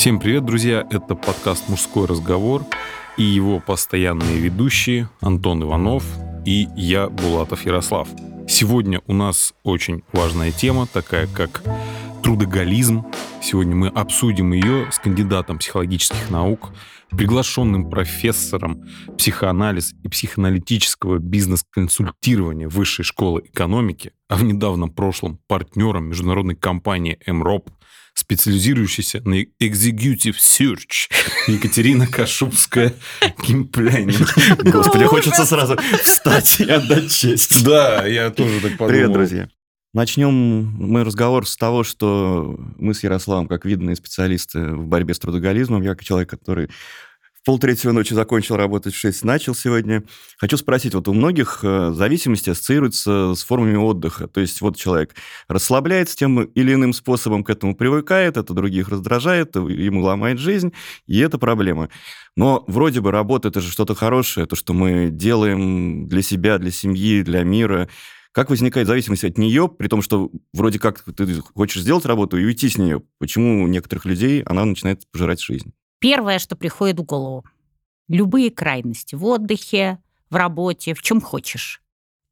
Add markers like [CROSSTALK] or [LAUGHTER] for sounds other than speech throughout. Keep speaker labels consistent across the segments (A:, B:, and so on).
A: Всем привет, друзья! Это подкаст «Мужской разговор» и его постоянные ведущие Антон Иванов и я, Булатов Ярослав. Сегодня у нас очень важная тема, такая как трудоголизм. Сегодня мы обсудим ее с кандидатом психологических наук, приглашенным профессором психоанализ и психоаналитического бизнес-консультирования Высшей школы экономики, а в недавнем прошлом партнером международной компании МРОП, специализирующейся на Executive Search, Екатерина Кашубская Кимплянин.
B: Господи, хочется сразу встать и отдать честь.
A: Да, я тоже так подумал.
B: Привет, друзья. Начнем мой разговор с того, что мы с Ярославом, как видные специалисты в борьбе с трудоголизмом, я как человек, который в полтретьего ночи закончил работать в 6, начал сегодня. Хочу спросить, вот у многих э, зависимости ассоциируются с формами отдыха. То есть вот человек расслабляется тем или иным способом, к этому привыкает, это других раздражает, ему ломает жизнь, и это проблема. Но вроде бы работа – это же что-то хорошее, то, что мы делаем для себя, для семьи, для мира. Как возникает зависимость от нее, при том, что вроде как ты хочешь сделать работу и уйти с нее? Почему у некоторых людей она начинает пожирать жизнь?
C: Первое, что приходит в голову. Любые крайности в отдыхе, в работе, в чем хочешь,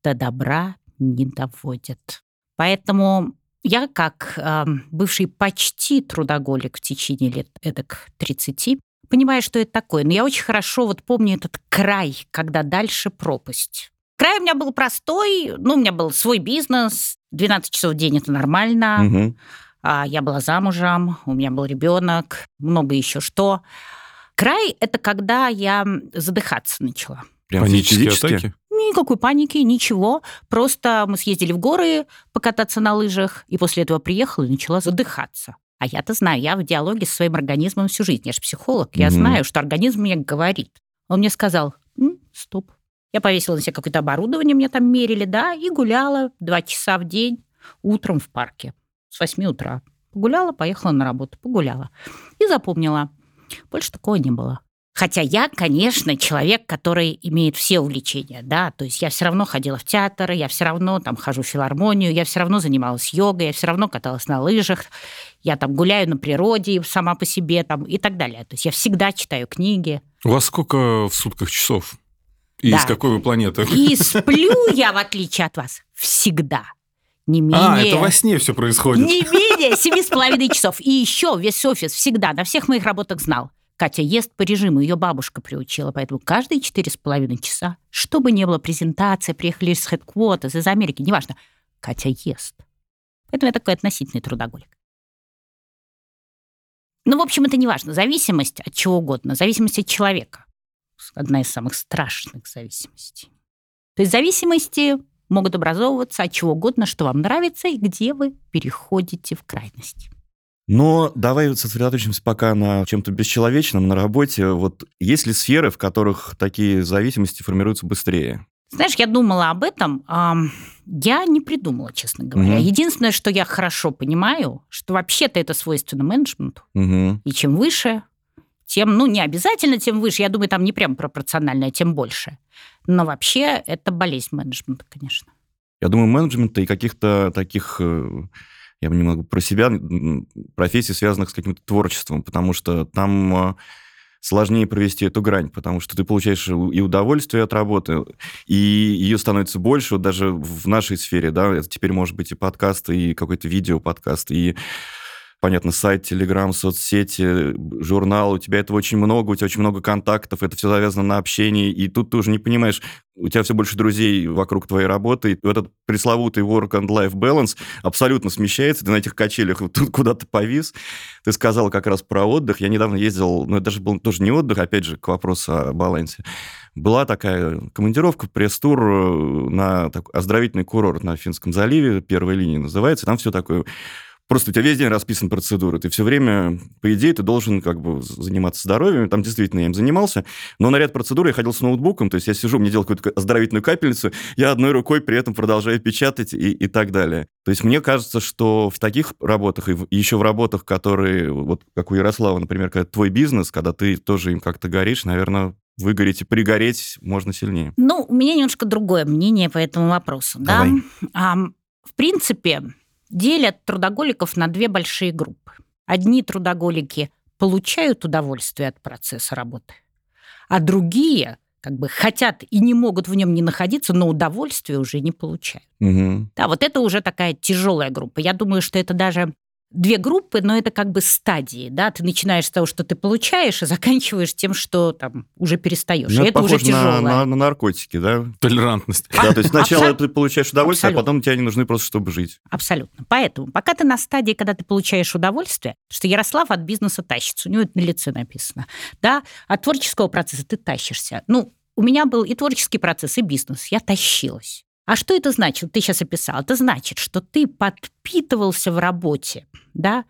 C: до добра не доводят. Поэтому я, как э, бывший почти трудоголик в течение лет эдак 30, понимаю, что это такое. Но я очень хорошо вот помню этот край, когда дальше пропасть. Край у меня был простой, ну, у меня был свой бизнес, 12 часов в день это нормально.
B: Угу.
C: А, я была замужем, у меня был ребенок, много еще что. Край – это когда я задыхаться начала.
A: Прям Панические атаки?
C: Никакой паники, ничего. Просто мы съездили в горы покататься на лыжах, и после этого приехала и начала задыхаться. А я-то знаю, я в диалоге со своим организмом всю жизнь. Я же психолог, я угу. знаю, что организм мне говорит. Он мне сказал, М, стоп. Я повесила на себя какое-то оборудование, мне там мерили, да, и гуляла два часа в день утром в парке с 8 утра. Погуляла, поехала на работу, погуляла. И запомнила. Больше такого не было. Хотя я, конечно, человек, который имеет все увлечения, да, то есть я все равно ходила в театр, я все равно там хожу в филармонию, я все равно занималась йогой, я все равно каталась на лыжах, я там гуляю на природе сама по себе там и так далее. То есть я всегда читаю книги.
A: У вас сколько в сутках часов? И да. из какой вы планеты?
C: И сплю я, в [LAUGHS] отличие от вас, всегда не менее...
A: А, это во сне все происходит.
C: Не менее семи с половиной часов. И еще весь офис всегда на всех моих работах знал. Катя ест по режиму, ее бабушка приучила, поэтому каждые четыре с половиной часа, что бы ни было, презентация, приехали из хедквотас, из Америки, неважно, Катя ест. Поэтому я такой относительный трудоголик. Ну, в общем, это не важно. Зависимость от чего угодно, зависимость от человека. Одна из самых страшных зависимостей. То есть зависимости могут образовываться от чего угодно, что вам нравится и где вы переходите в крайность.
B: Но давай сосредоточимся пока на чем-то бесчеловечном, на работе. Вот есть ли сферы, в которых такие зависимости формируются быстрее?
C: Знаешь, я думала об этом. Я не придумала, честно говоря. Угу. Единственное, что я хорошо понимаю, что вообще-то это свойственно менеджменту.
B: Угу.
C: И чем выше, тем, ну, не обязательно тем выше, я думаю, там не прям пропорционально, а тем больше. Но вообще это болезнь менеджмента, конечно.
B: Я думаю, менеджмента и каких-то таких, э, я бы не могу про себя, профессий, связанных с каким-то творчеством, потому что там э, сложнее провести эту грань, потому что ты получаешь и удовольствие от работы, и ее становится больше, вот даже в нашей сфере, да, это теперь может быть и подкаст, и какой-то видео-подкаст, и понятно, сайт, телеграм, соцсети, журнал, у тебя этого очень много, у тебя очень много контактов, это все завязано на общении, и тут ты уже не понимаешь, у тебя все больше друзей вокруг твоей работы, и этот пресловутый work and life balance абсолютно смещается, ты на этих качелях тут куда-то повис. Ты сказал как раз про отдых. Я недавно ездил, ну, это даже был тоже не отдых, опять же, к вопросу о балансе. Была такая командировка, пресс-тур э, на такой оздоровительный курорт на Финском заливе, первая линия называется, там все такое Просто у тебя весь день расписан процедуры. Ты все время, по идее, ты должен как бы заниматься здоровьем. Там действительно я им занимался. Но на ряд процедур я ходил с ноутбуком. То есть я сижу, мне делают какую-то оздоровительную капельницу, я одной рукой при этом продолжаю печатать и, и так далее. То есть мне кажется, что в таких работах и, в, и еще в работах, которые, вот как у Ярослава, например, когда твой бизнес, когда ты тоже им как-то горишь, наверное, выгореть и пригореть можно сильнее.
C: Ну, у меня немножко другое мнение по этому вопросу.
B: Давай.
C: Да? А, в принципе, делят трудоголиков на две большие группы. Одни трудоголики получают удовольствие от процесса работы, а другие как бы хотят и не могут в нем не находиться, но удовольствие уже не получают.
B: Угу.
C: Да, вот это уже такая тяжелая группа. Я думаю, что это даже две группы, но это как бы стадии, да, ты начинаешь с того, что ты получаешь, и заканчиваешь тем, что там уже перестаешь.
B: Ну,
C: и это уже
B: похоже на,
C: тяжелое.
B: на- на наркотики, да?
A: Толерантность.
B: Да, то есть сначала ты получаешь удовольствие,
C: Абсолютно.
B: а потом тебе они нужны просто, чтобы жить.
C: Абсолютно. Поэтому, пока ты на стадии, когда ты получаешь удовольствие, что Ярослав от бизнеса тащится, у него это на лице написано, да, от творческого процесса ты тащишься. Ну, у меня был и творческий процесс, и бизнес, я тащилась. А что это значит? Ты сейчас описал. Это значит, что ты подпитывался в работе, да,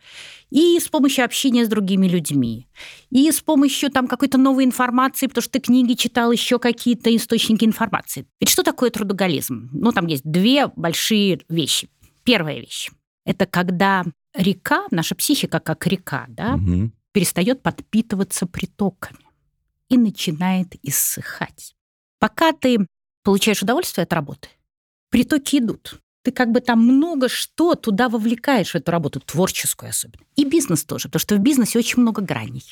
C: и с помощью общения с другими людьми, и с помощью там какой-то новой информации, потому что ты книги читал, еще какие-то источники информации. Ведь что такое трудоголизм? Ну, там есть две большие вещи. Первая вещь – это когда река, наша психика как река, да,
B: Мгм.
C: перестает подпитываться притоками и начинает иссыхать. Пока ты получаешь удовольствие от работы, притоки идут. Ты как бы там много что туда вовлекаешь в эту работу, творческую особенно. И бизнес тоже, потому что в бизнесе очень много граней.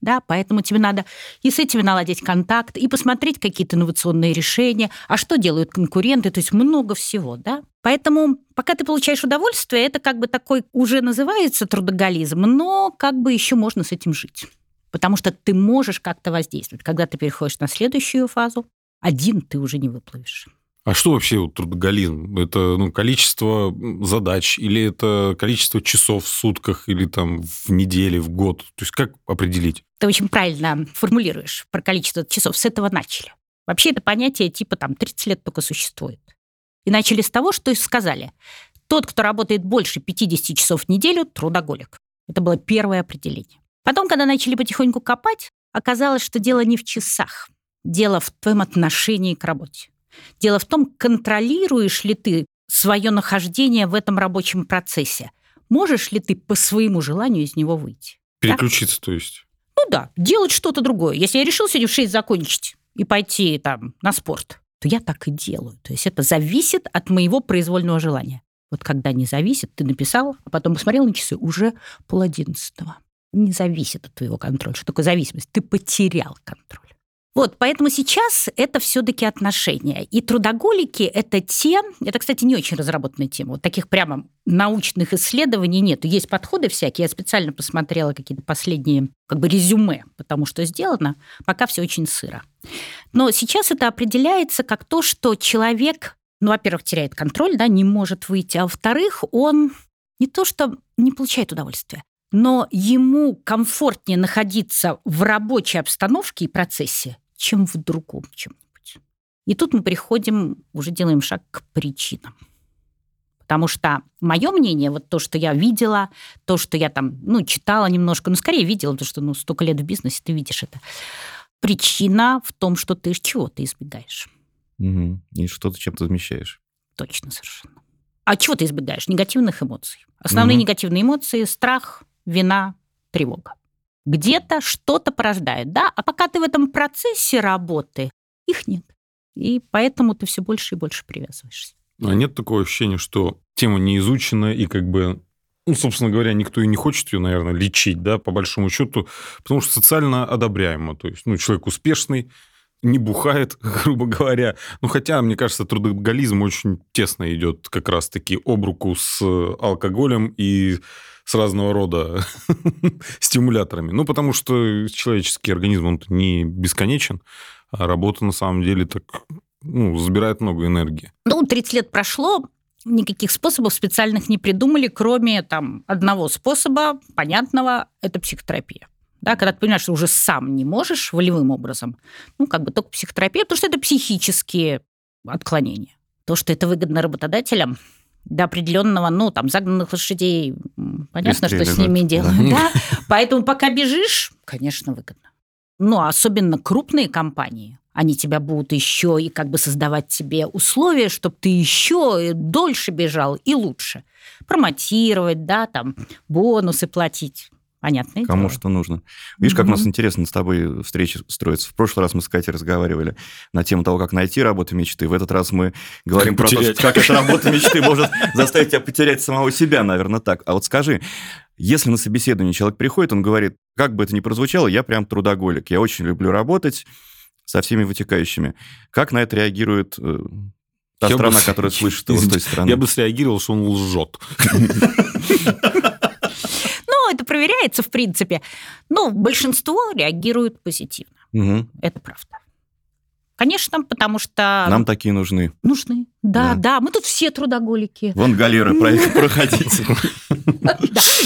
C: Да, поэтому тебе надо и с этими наладить контакт, и посмотреть какие-то инновационные решения, а что делают конкуренты, то есть много всего, да. Поэтому пока ты получаешь удовольствие, это как бы такой уже называется трудоголизм, но как бы еще можно с этим жить. Потому что ты можешь как-то воздействовать. Когда ты переходишь на следующую фазу, один ты уже не выплывешь.
A: А что вообще вот трудоголизм? Это ну, количество задач или это количество часов в сутках или там в неделе, в год? То есть как определить?
C: Ты очень правильно формулируешь про количество часов. С этого начали. Вообще это понятие типа там 30 лет только существует. И начали с того, что сказали. Тот, кто работает больше 50 часов в неделю, трудоголик. Это было первое определение. Потом, когда начали потихоньку копать, оказалось, что дело не в часах. Дело в твоем отношении к работе. Дело в том, контролируешь ли ты свое нахождение в этом рабочем процессе. Можешь ли ты по своему желанию из него выйти?
A: Переключиться, то есть.
C: Ну да, делать что-то другое. Если я решил сегодня в 6 закончить и пойти там на спорт, то я так и делаю. То есть это зависит от моего произвольного желания. Вот когда не зависит, ты написал, а потом посмотрел на часы, уже пол одиннадцатого. Не зависит от твоего контроля. Что такое зависимость? Ты потерял контроль. Вот, поэтому сейчас это все-таки отношения. И трудоголики – это те, это, кстати, не очень разработанная тема, вот таких прямо научных исследований нет. Есть подходы всякие, я специально посмотрела какие-то последние как бы резюме, потому что сделано, пока все очень сыро. Но сейчас это определяется как то, что человек, ну, во-первых, теряет контроль, да, не может выйти, а во-вторых, он не то что не получает удовольствия, но ему комфортнее находиться в рабочей обстановке и процессе, чем в другом чем-нибудь. И тут мы приходим, уже делаем шаг к причинам. Потому что мое мнение, вот то, что я видела, то, что я там, ну, читала немножко, ну, скорее видела, потому что, ну, столько лет в бизнесе, ты видишь это. Причина в том, что ты чего-то избегаешь.
B: Мгм. И что ты чем-то замещаешь.
C: Точно совершенно. А чего ты избегаешь? Негативных эмоций. Основные
B: Мгм.
C: негативные эмоции – страх, вина, тревога. Где-то что-то порождает, да? А пока ты в этом процессе работы, их нет. И поэтому ты все больше и больше привязываешься.
A: А нет такого ощущения, что тема не изучена и как бы, ну, собственно говоря, никто и не хочет ее, наверное, лечить, да, по большому счету, потому что социально одобряемо. То есть, ну, человек успешный, не бухает, [LAUGHS] грубо говоря. Ну, хотя, мне кажется, трудоголизм очень тесно идет как раз-таки об руку с алкоголем и с разного рода [LAUGHS] стимуляторами. Ну, потому что человеческий организм, он не бесконечен, а работа на самом деле так, ну, забирает много энергии.
C: Ну, 30 лет прошло, никаких способов специальных не придумали, кроме там одного способа, понятного, это психотерапия. Да, когда ты понимаешь, что уже сам не можешь волевым образом, ну, как бы только психотерапия, потому что это психические отклонения. То, что это выгодно работодателям, до определенного, ну, там, загнанных лошадей, понятно, что с ними делают, да. [LAUGHS] Поэтому пока бежишь, конечно, выгодно. Ну, а особенно крупные компании, они тебя будут еще и как бы создавать тебе условия, чтобы ты еще дольше бежал и лучше. Промотировать, да, там, бонусы платить. Понятное
B: Кому
C: дело.
B: что нужно. Видишь, как у нас интересно с тобой встречи строятся. В прошлый раз мы с Катей разговаривали на тему того, как найти работу мечты. В этот раз мы говорим
A: Как
B: про то,
A: потерять.
B: как эта работа мечты может заставить тебя потерять самого себя, наверное, так. А вот скажи, Если на собеседование человек приходит, он говорит, как бы это ни прозвучало, я прям трудоголик, я очень люблю работать со всеми вытекающими. Как на это реагирует э, та
A: Я
B: страна,
A: бы-
B: которая слышит его [LAUGHS] с той стороны?
A: Я бы среагировал, что он лжет. [LAUGHS]
C: Это проверяется, в принципе. Ну, большинство реагирует позитивно.
B: Мгм.
C: Это правда. Конечно, потому что
B: Нам такие нужны.
C: нужны. Да,
B: Да.
C: да, мы тут все трудоголики.
B: Вон галеры, про- проходите. [LAUGHS]
C: Да,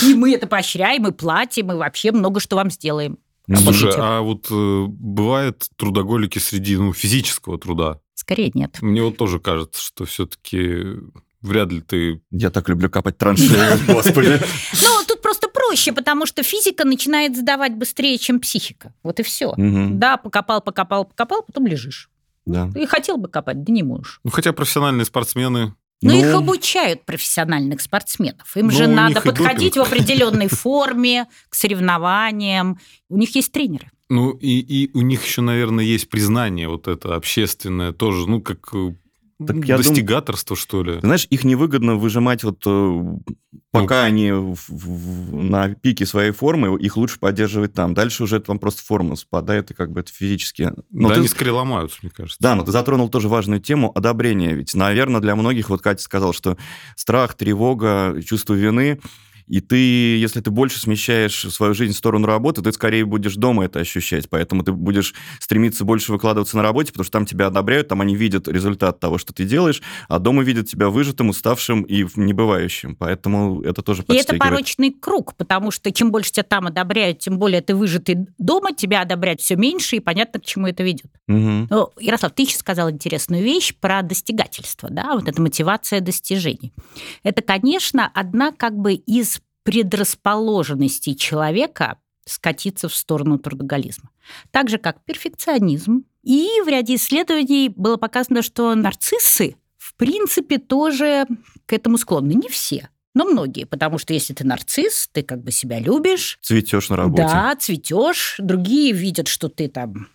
C: И мы это поощряем, и платим, и вообще много что вам сделаем.
A: Слушай, а вот э, бывают трудоголики среди ну, физического труда?
C: Скорее нет.
A: Мне вот тоже кажется, что все-таки вряд ли ты...
B: Я так люблю копать траншеи, [LAUGHS] господи.
C: Ну, тут просто проще, потому что физика начинает сдавать быстрее, чем психика. Вот и все.
B: Мгм.
C: Да, покопал, покопал, покопал, потом лежишь.
B: Да.
C: И хотел бы копать, да не можешь.
A: Ну, хотя профессиональные спортсмены...
C: Но
B: Ну,
C: их обучают профессиональных спортсменов. Им
A: Ну,
C: же надо подходить в определенной форме к соревнованиям. У них есть тренеры.
A: Ну, и, и у них еще, наверное, есть признание вот это общественное тоже, ну, как э,
B: Так я дум-
A: достигаторство, что ли.
B: Знаешь, их невыгодно выжимать вот э, пока
A: Ну.
B: они в- в- на пике своей формы, их лучше поддерживать там. Дальше уже там просто форма спадает, и как бы это физически... Но
A: да,
B: ты-
A: они скорее ломаются, мне кажется.
B: Да, но ты затронул тоже важную тему одобрения. Ведь, наверное, для многих, вот Катя сказала, что страх, тревога, чувство вины, и ты, если ты больше смещаешь свою жизнь в сторону работы, ты скорее будешь дома это ощущать. Поэтому ты будешь стремиться больше выкладываться на работе, потому что там тебя одобряют, там они видят результат того, что ты делаешь, а дома видят тебя выжатым, уставшим и небывающим. Поэтому это тоже
C: И это порочный круг, потому что чем больше тебя там одобряют, тем более ты выжатый дома, тебя одобряют все меньше, и понятно, к чему это ведет.
B: Мгм.
C: Ну, Ярослав, ты еще сказал интересную вещь про достигательство, да, вот эта мотивация достижений. Это, конечно, одна как бы из предрасположенностей человека скатиться в сторону трудоголизма. Так же, как перфекционизм. И в ряде исследований было показано, что нарциссы, в принципе, тоже к этому склонны. Не все, но многие. Потому что если ты нарцисс, ты как бы себя любишь,
B: Цветешь на работе.
C: да, цветешь, другие видят, что ты там,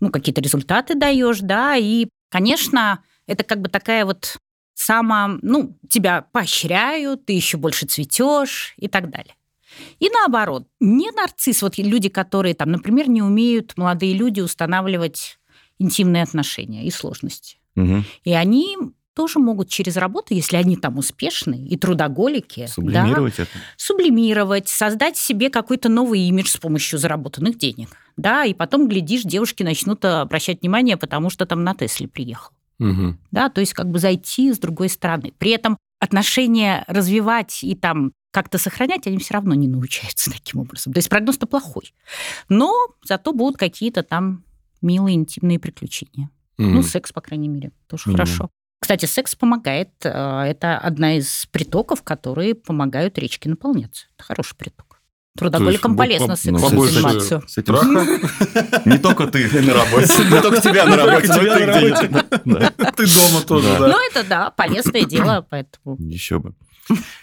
C: ну, какие-то результаты даешь, да, и, конечно, это как бы такая вот сама, ну, тебя поощряют, ты еще больше цветешь и так далее. И наоборот, не нарцисс, вот люди, которые там, например, не умеют, молодые люди, устанавливать интимные отношения и сложности.
B: Мгм.
C: И они тоже могут через работу, если они там успешные и трудоголики, да,
B: Сублимировать это.
C: сублимировать, создать себе какой-то новый имидж с помощью заработанных денег. Да, и потом, глядишь, девушки начнут обращать внимание, потому что там на Тесле приехал.
A: Мгм.
C: Да, то есть как бы зайти с другой стороны. При этом отношения развивать и там как-то сохранять они все равно не научаются [LAUGHS] таким образом. То есть прогноз-то плохой. Но зато будут какие-то там милые интимные приключения.
A: Мгм.
C: Ну, секс, по крайней мере, тоже
B: Мгм.
C: хорошо. Кстати, секс помогает. э, Это одна из притоков, которые помогают речке наполняться. Это хороший приток. Трудоголикам полезно заниматься.
B: С этим
A: Страха?
B: Не только ты на работе, не только тебя на работе, ты
A: на работе.
B: где-нибудь. Да.
A: Ты дома тоже,
B: Да.
C: Ну, это да, полезное дело, поэтому...
B: Еще бы.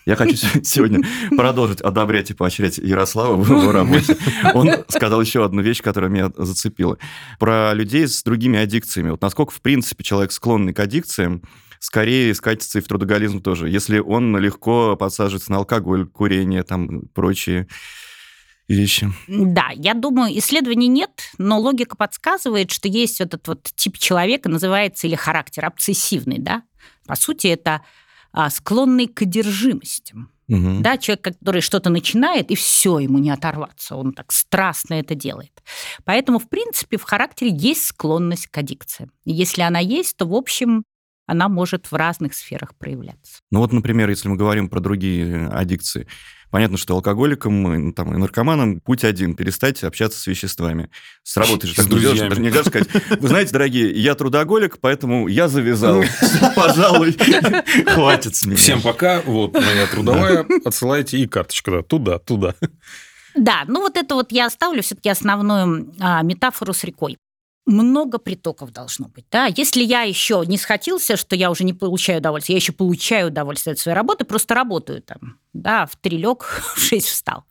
B: Я хочу се- сегодня продолжить одобрять и поощрять Ярослава в его работе. Он сказал еще одну вещь, которая меня зацепила. Про людей с другими аддикциями. Вот насколько, в принципе, человек склонный к аддикциям, скорее скатится и в трудоголизм тоже. Если он легко подсаживается на алкоголь, курение, там, прочие вещи.
C: Да, я думаю, исследований нет, но логика подсказывает, что есть этот вот тип человека, называется или характер обсессивный, да. По сути, это а, склонный к одержимостям.
B: Мгм.
C: Да, человек, который что-то начинает, и все, ему не оторваться. Он так страстно это делает. Поэтому, в принципе, в характере есть склонность к аддикциям. И если она есть, то, в общем, она может в разных сферах проявляться.
B: Ну вот, например, если мы говорим про другие аддикции, понятно, что алкоголикам и, ну, там, и наркоманам путь один – перестать общаться с веществами. С работы же
A: С
B: так не делаешь,
A: друзьями.
B: даже нельзя сказать, [LAUGHS] вы знаете, дорогие, я трудоголик, поэтому я завязал. Пожалуй, [LAUGHS] хватит с меня.
A: Всем пока. Вот моя трудовая. Отсылайте и карточку да, туда, туда.
C: Да, ну вот это вот я оставлю все-таки основную а, метафору с рекой. Много притоков должно быть. Да? Если я еще не схватился, что я уже не получаю удовольствие, я еще получаю удовольствие от своей работы, просто работаю там, да, в три лег, [LAUGHS] в шесть встал.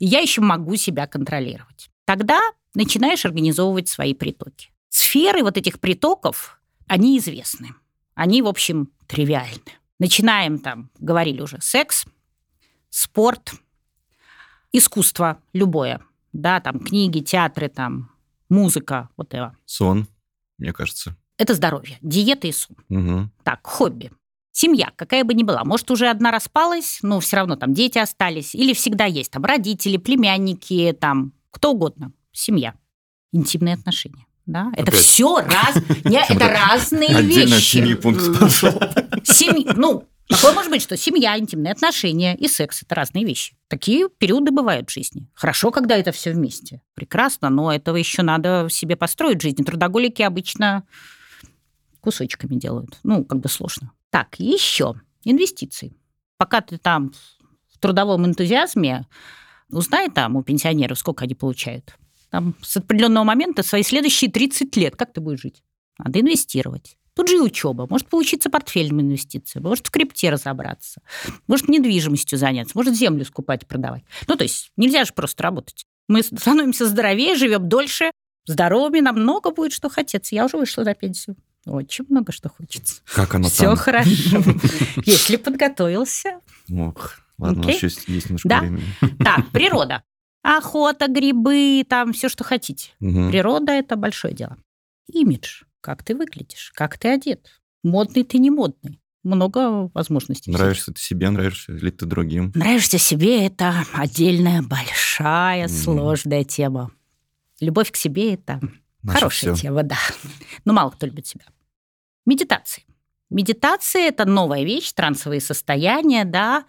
C: Я еще могу себя контролировать. Тогда начинаешь организовывать свои притоки. Сферы вот этих притоков, они известны. Они, в общем, тривиальны. Начинаем там, говорили уже, секс, спорт, искусство любое, да, там книги, театры, там музыка, вот это.
B: Сон, мне кажется.
C: Это здоровье, диета и сон.
B: Угу.
C: Так, хобби. Семья, какая бы ни была. Может, уже одна распалась, но все равно там дети остались. Или всегда есть там родители, племянники, там кто угодно. Семья. Интимные отношения. Да? Это
A: Опять.
C: все раз... Не, это разные
B: Отдельно
C: вещи.
B: семьи пункт [LAUGHS] пошел.
C: Семь- Ну, такое может быть, что семья, интимные отношения и секс – это разные вещи. Такие периоды бывают в жизни. Хорошо, когда это все вместе. Прекрасно, но этого еще надо себе построить в жизни. Трудоголики обычно кусочками делают. Ну, как бы сложно. Так, еще инвестиции. Пока ты там в трудовом энтузиазме, узнай там у пенсионеров, сколько они получают. Там с определенного момента свои следующие 30 лет, как ты будешь жить? Надо инвестировать. Тут же и учеба. Может получиться портфельным инвестициям, может в крипте разобраться, может недвижимостью заняться, может землю скупать и продавать. Ну, то есть нельзя же просто работать. Мы становимся здоровее, живем дольше, здоровыми, нам много будет что хотеться. Я уже вышла на пенсию. Очень много что хочется.
B: Как оно
C: Все
B: там?
C: хорошо. [LAUGHS] Если подготовился.
B: Ох, ладно, нас еще есть, есть немножко
C: Да.
B: времени.
C: Так, природа. Охота, грибы, там все, что хотите.
B: Мгм.
C: Природа – это большое дело. Имидж. Как ты выглядишь, как ты одет. Модный ты не модный. Много возможностей.
B: Нравишься ты себе, нравишься ли ты другим?
C: Нравишься себе – это отдельная большая
B: Мгм.
C: сложная тема. Любовь к себе – это
B: Наше
C: хорошая
B: всё.
C: тема, да. Но мало кто любит себя. Медитации. Медитация – это новая вещь, трансовые состояния, да.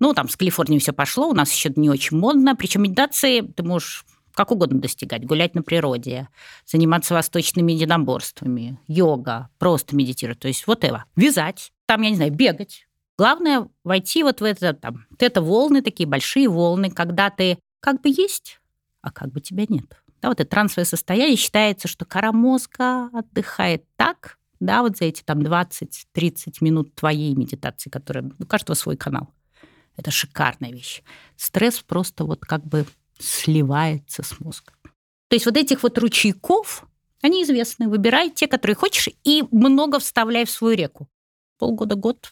C: Ну, там с Калифорнии все пошло, у нас еще не очень модно. Причем медитации ты можешь как угодно достигать. Гулять на природе, заниматься восточными единоборствами, йога, просто медитировать. То есть вот это. Вязать, там, я не знаю, бегать. Главное войти вот в это, там, это волны, такие большие волны, когда ты как бы есть, а как бы тебя нет. Да, вот это трансовое состояние считается, что кора мозга отдыхает так, да, вот за эти там 20-30 минут твоей медитации, которая у каждого свой канал. Это шикарная вещь. Стресс просто вот как бы сливается с мозгом. То есть вот этих вот ручейков, они известны. Выбирай те, которые хочешь, и много вставляй в свою реку. Полгода-год,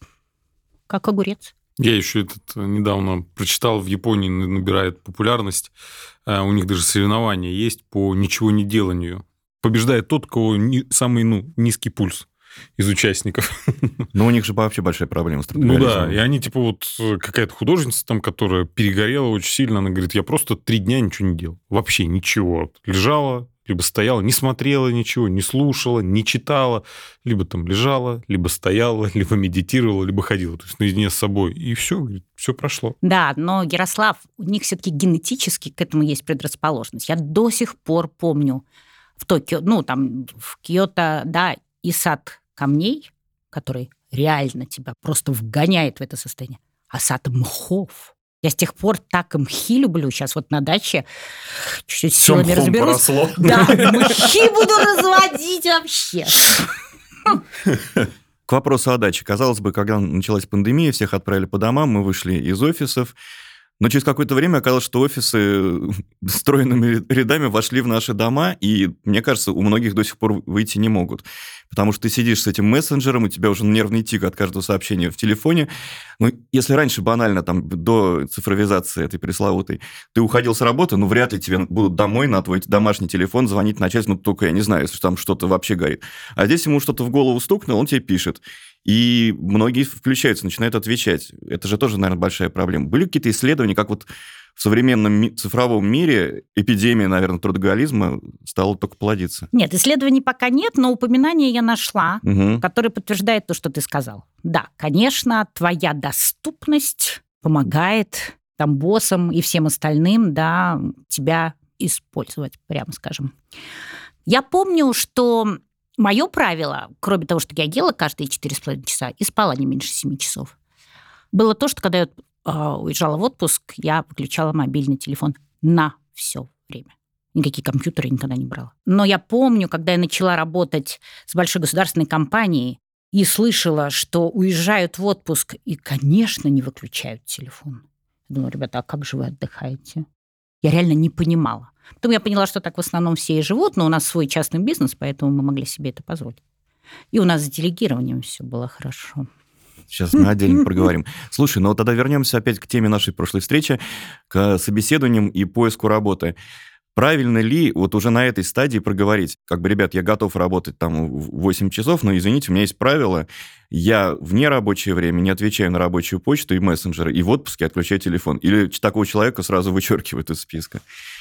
C: как огурец.
A: Я еще этот э, недавно прочитал, в Японии набирает популярность. Э, У них даже соревнования есть по ничего не деланию. Побеждает тот, у кого самый ну, низкий пульс из участников. [LAUGHS]
B: Ну, у них же вообще большая проблема с
A: Ну да, и они типа вот э, какая-то художница там, которая перегорела очень сильно, она говорит, я просто три дня ничего не делал. Вообще ничего. Лежала, либо стояла, не смотрела ничего, не слушала, не читала, либо там лежала, либо стояла, [LAUGHS] либо медитировала, либо ходила. То есть наедине с собой. И все, все прошло.
C: Да, но Ярослав, у них все-таки генетически к этому есть предрасположенность. Я до сих пор помню в Токио, ну, там, в Киото, да, и сад камней, который реально тебя просто вгоняет в это состояние, а сад мхов. Я с тех пор так мхи люблю. Сейчас вот на даче чуть-чуть силами разберусь.
A: поросло.
C: Да, мхи буду разводить вообще.
B: К вопросу о даче. Казалось бы, когда началась пандемия, всех отправили по домам, мы вышли из офисов. Но через какое-то время оказалось, что офисы [LAUGHS] стройными рядами вошли в наши дома, и, мне кажется, у многих до сих пор выйти не могут. Потому что ты сидишь с этим мессенджером, у тебя уже нервный тик от каждого сообщения в телефоне. Ну, если раньше банально, там, до цифровизации этой пресловутой, ты уходил с работы, ну, вряд ли тебе будут домой на твой домашний телефон звонить начальству, ну, только, я не знаю, если там что-то вообще горит. А здесь ему что-то в голову стукнуло, он тебе пишет. И многие включаются, начинают отвечать. Это же тоже, наверное, большая проблема. Были какие-то исследования, как вот в современном цифровом мире эпидемия, наверное, трудоголизма стала только плодиться?
C: Нет, исследований пока нет, но упоминание я нашла.
B: Мгм.
C: который подтверждает то, что ты сказал. Да, конечно, твоя доступность помогает там боссам и всем остальным, да, тебя использовать, прямо скажем. Я помню, что мое правило, кроме того, что я ела каждые 4,5 часа и спала не меньше 7 часов, было то, что когда я а, уезжала в отпуск, я выключала мобильный телефон на все время. Никакие компьютеры никогда не брала. Но я помню, когда я начала работать с большой государственной компанией и слышала, что уезжают в отпуск и, конечно, не выключают телефон. Я думала, ребята, а как же вы отдыхаете? Я реально не понимала. Потом я поняла, что так в основном все и живут, но у нас свой частный бизнес, поэтому мы могли себе это позволить. И у нас с делегированием все было хорошо.
B: Сейчас мы отдельно проговорим. Слушай, ну тогда вернемся опять к теме нашей прошлой встречи, к собеседованиям и поиску работы. Правильно ли вот уже на этой стадии проговорить, как бы, ребят, я готов работать там 8 часов, но, извините, у меня есть правила, я в нерабочее время не отвечаю на рабочую почту и мессенджеры, и в отпуске отключаю телефон. Или такого человека сразу вычеркивают из списка.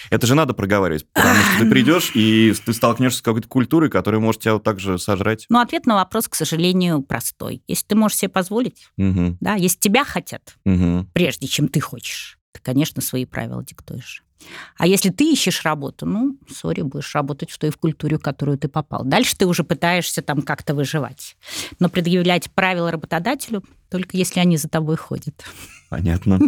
B: Это же надо проговаривать, потому что ты [LAUGHS] придешь, и ты столкнешься с какой-то культурой, которая может тебя вот так же сожрать.
C: Но ответ на вопрос, к сожалению, простой. Если ты можешь себе позволить,
B: Угу,
C: да, если тебя хотят,
B: угу.
C: прежде чем ты хочешь, ты, конечно, свои правила диктуешь. А если ты ищешь работу, ну, сори, будешь работать в той в культуре, в которую ты попал. Дальше ты уже пытаешься там как-то выживать. Но предъявлять правила работодателю только если они за тобой ходят.
B: Понятно.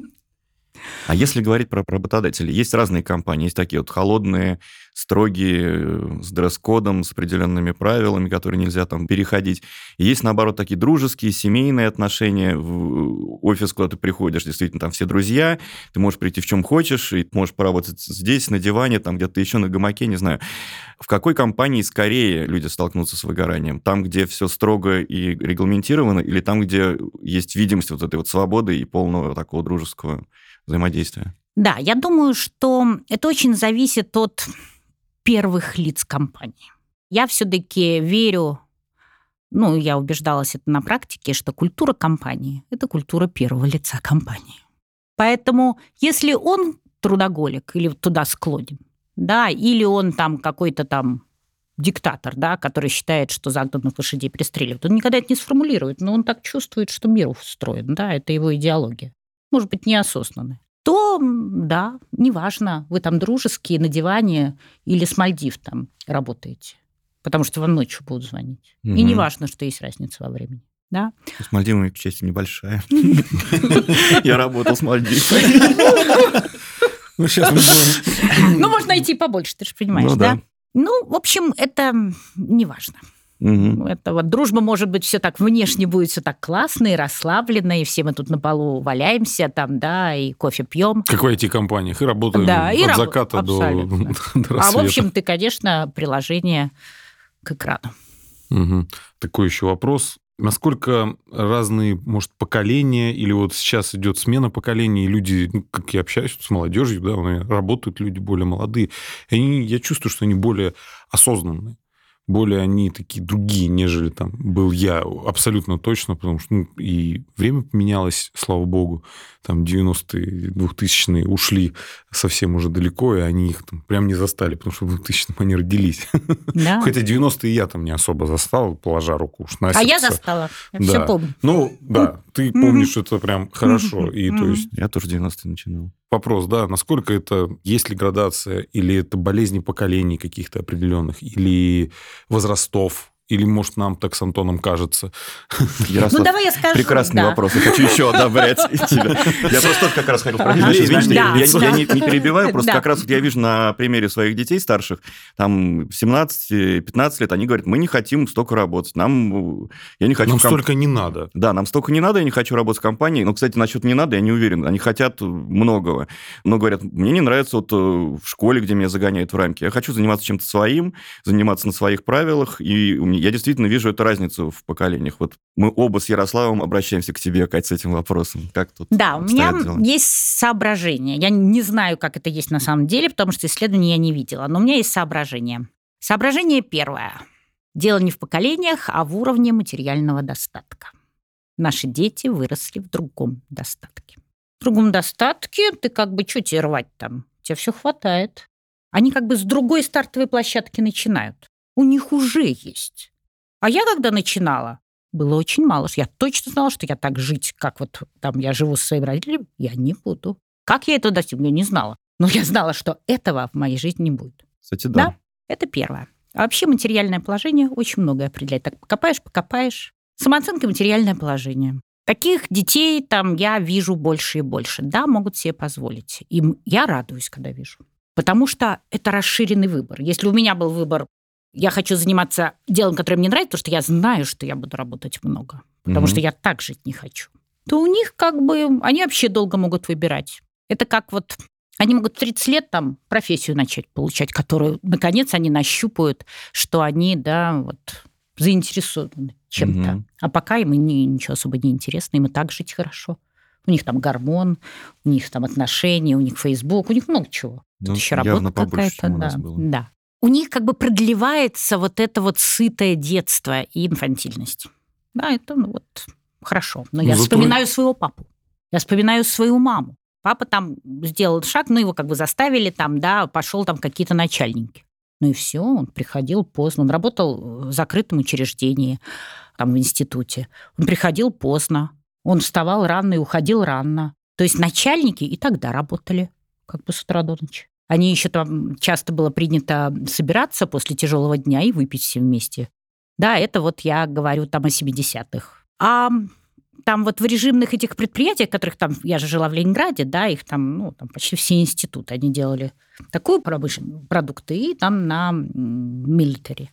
B: А если говорить про работодателей, есть разные компании, есть такие вот холодные, строгие, э, с дресс-кодом, с определенными правилами, которые нельзя там переходить. Есть, наоборот, такие дружеские, семейные отношения. В офис, куда ты приходишь, действительно, там все друзья, ты можешь прийти в чем хочешь, и можешь поработать здесь, на диване, там где-то еще на гамаке, не знаю. В какой компании скорее люди столкнутся с выгоранием? Там, где все строго и регламентировано, или там, где есть видимость вот этой вот свободы и полного такого дружеского взаимодействия?
C: Да, я думаю, что это очень зависит от первых лиц компании. Я все-таки верю, ну, я убеждалась это на практике, что культура компании – это культура первого лица компании. Поэтому если он трудоголик или туда склонен, да, или он там какой-то там диктатор, да, который считает, что загнанных лошадей пристреливают, он никогда это не сформулирует, но он так чувствует, что мир устроен, да, это его идеология. Может быть, неосознанная то да, неважно, вы там дружеские на диване или с Мальдив там работаете, потому что вам ночью будут звонить.
B: Мгм.
C: И неважно, что есть разница во времени. Да?
B: С Мальдивами, к счастью, небольшая. [LAUGHS] Я работал с Мальдивами.
A: Ну, сейчас мы будем...
C: Ну, можно найти побольше, ты же понимаешь,
B: Ну
C: да? Ну, в общем, это неважно.
B: Мгм.
C: Это вот дружба, может быть, все так внешне будет все так классно и расслабленно, и все мы тут на полу валяемся там, да, и кофе пьем.
A: Как в IT-компаниях. И работаем
C: Да, и
A: от
C: раб-
A: заката до, [LAUGHS] до
C: А в
A: рассвета.
C: общем, ты, конечно, приложение к экрану.
A: Мгм. Такой еще вопрос. Насколько разные, может, поколения, или вот сейчас идет смена поколений, и люди, ну, как я общаюсь с молодежью, да, работают люди более молодые, и они, я чувствую, что они более осознанные, более они такие другие, нежели там был я, абсолютно точно, потому что ну, и время поменялось, слава богу, там 90-е, 2000-е ушли совсем уже далеко, и они их там прям не застали, потому что в 2000-м они родились.
C: Да?
A: Хотя 90-е я там не особо застал, положа руку уж на
C: А я
A: сердце.
C: застала. Я
A: Да.
C: все помню.
A: Ну, да, ты помнишь это прям хорошо. И то есть
B: Я тоже в 90-е начинал.
A: Вопрос, да, насколько это, есть ли градация, или это болезни поколений каких-то определенных, или возрастов, или, может, нам так с Антоном кажется. [LAUGHS]
B: Ярослав,
C: Ну, давай я скажу.
B: прекрасный
C: да.
B: вопрос. Я хочу еще одобрять [LAUGHS] тебя. Я просто как раз хотел спросить.
A: Ага.
B: Извини, что я- не перебиваю, просто как раз вот я вижу на примере своих детей старших, там 17-15 лет, они говорят, мы не хотим столько работать, нам... Я не хочу...
A: Нам столько не надо.
B: Да, нам столько не надо, я не хочу работать в компании. Но, кстати, насчет не надо, я не уверен. Они хотят многого. Но говорят, мне не нравится вот э, в школе, где меня загоняют в рамки. Я хочу заниматься чем-то своим, заниматься на своих правилах. И у меня- я действительно вижу эту разницу в поколениях. Вот мы оба с Ярославом обращаемся к тебе, Кать, с этим вопросом. Как тут
C: Да, у меня
B: дела?
C: есть соображение. Я не знаю, как это есть на самом деле, потому что исследований я не видела, но у меня есть соображение. Соображение первое. Дело не в поколениях, а в уровне материального достатка. Наши дети выросли в другом достатке. В другом достатке ты как бы, что тебе рвать там? Тебе все хватает. Они как бы с другой стартовой площадки начинают. У них уже есть. А я когда начинала, было очень мало. Я точно знала, что я так жить, как вот там я живу со своим родителем, я не буду. Как я этого достигну, я не знала. Но я знала, что этого в моей жизни не будет.
B: Кстати, да.
C: Да. Это первое. А вообще материальное положение очень многое определяет. Так покопаешь, покопаешь. Самооценка и материальное положение. Таких детей там я вижу больше и больше. Да, могут себе позволить. И м- я радуюсь, когда вижу. Потому что это расширенный выбор. Если у меня был выбор, я хочу заниматься делом, которое мне нравится, потому что я знаю, что я буду работать много, потому
B: Мгм.
C: что я так жить не хочу, то у них как бы, они вообще долго могут выбирать. Это как вот они могут в 30 лет там профессию начать получать, которую, наконец, они нащупают, что они, да, вот заинтересованы чем-то.
B: Мгм.
C: А пока им не- ничего особо не интересно, им и так жить хорошо. У них там гормон, у них там отношения, у них Facebook, у них много чего.
B: Ну,
C: Тут еще работа какая-то. да, да. У них как бы продлевается вот это вот сытое детство и инфантильность. Да, это ну, вот хорошо. Но
A: Ну,
C: я
A: зато-
C: вспоминаю своего папу. Я вспоминаю свою маму. Папа там сделал шаг, ну его как бы заставили там, да, пошел там какие-то начальники. Ну и все, он приходил поздно. Он работал в закрытом учреждении, там в институте. Он приходил поздно. Он вставал рано и уходил рано. То есть начальники и тогда работали, как бы с утра до ночи. Они еще там часто было принято собираться после тяжелого дня и выпить все вместе. Да, это вот я говорю там о 70-х. А там вот в режимных этих предприятиях, которых там, я же жила в Ленинграде, да, их там, ну, там почти все институты, они делали такую промышленную продукты и там на м, милитари.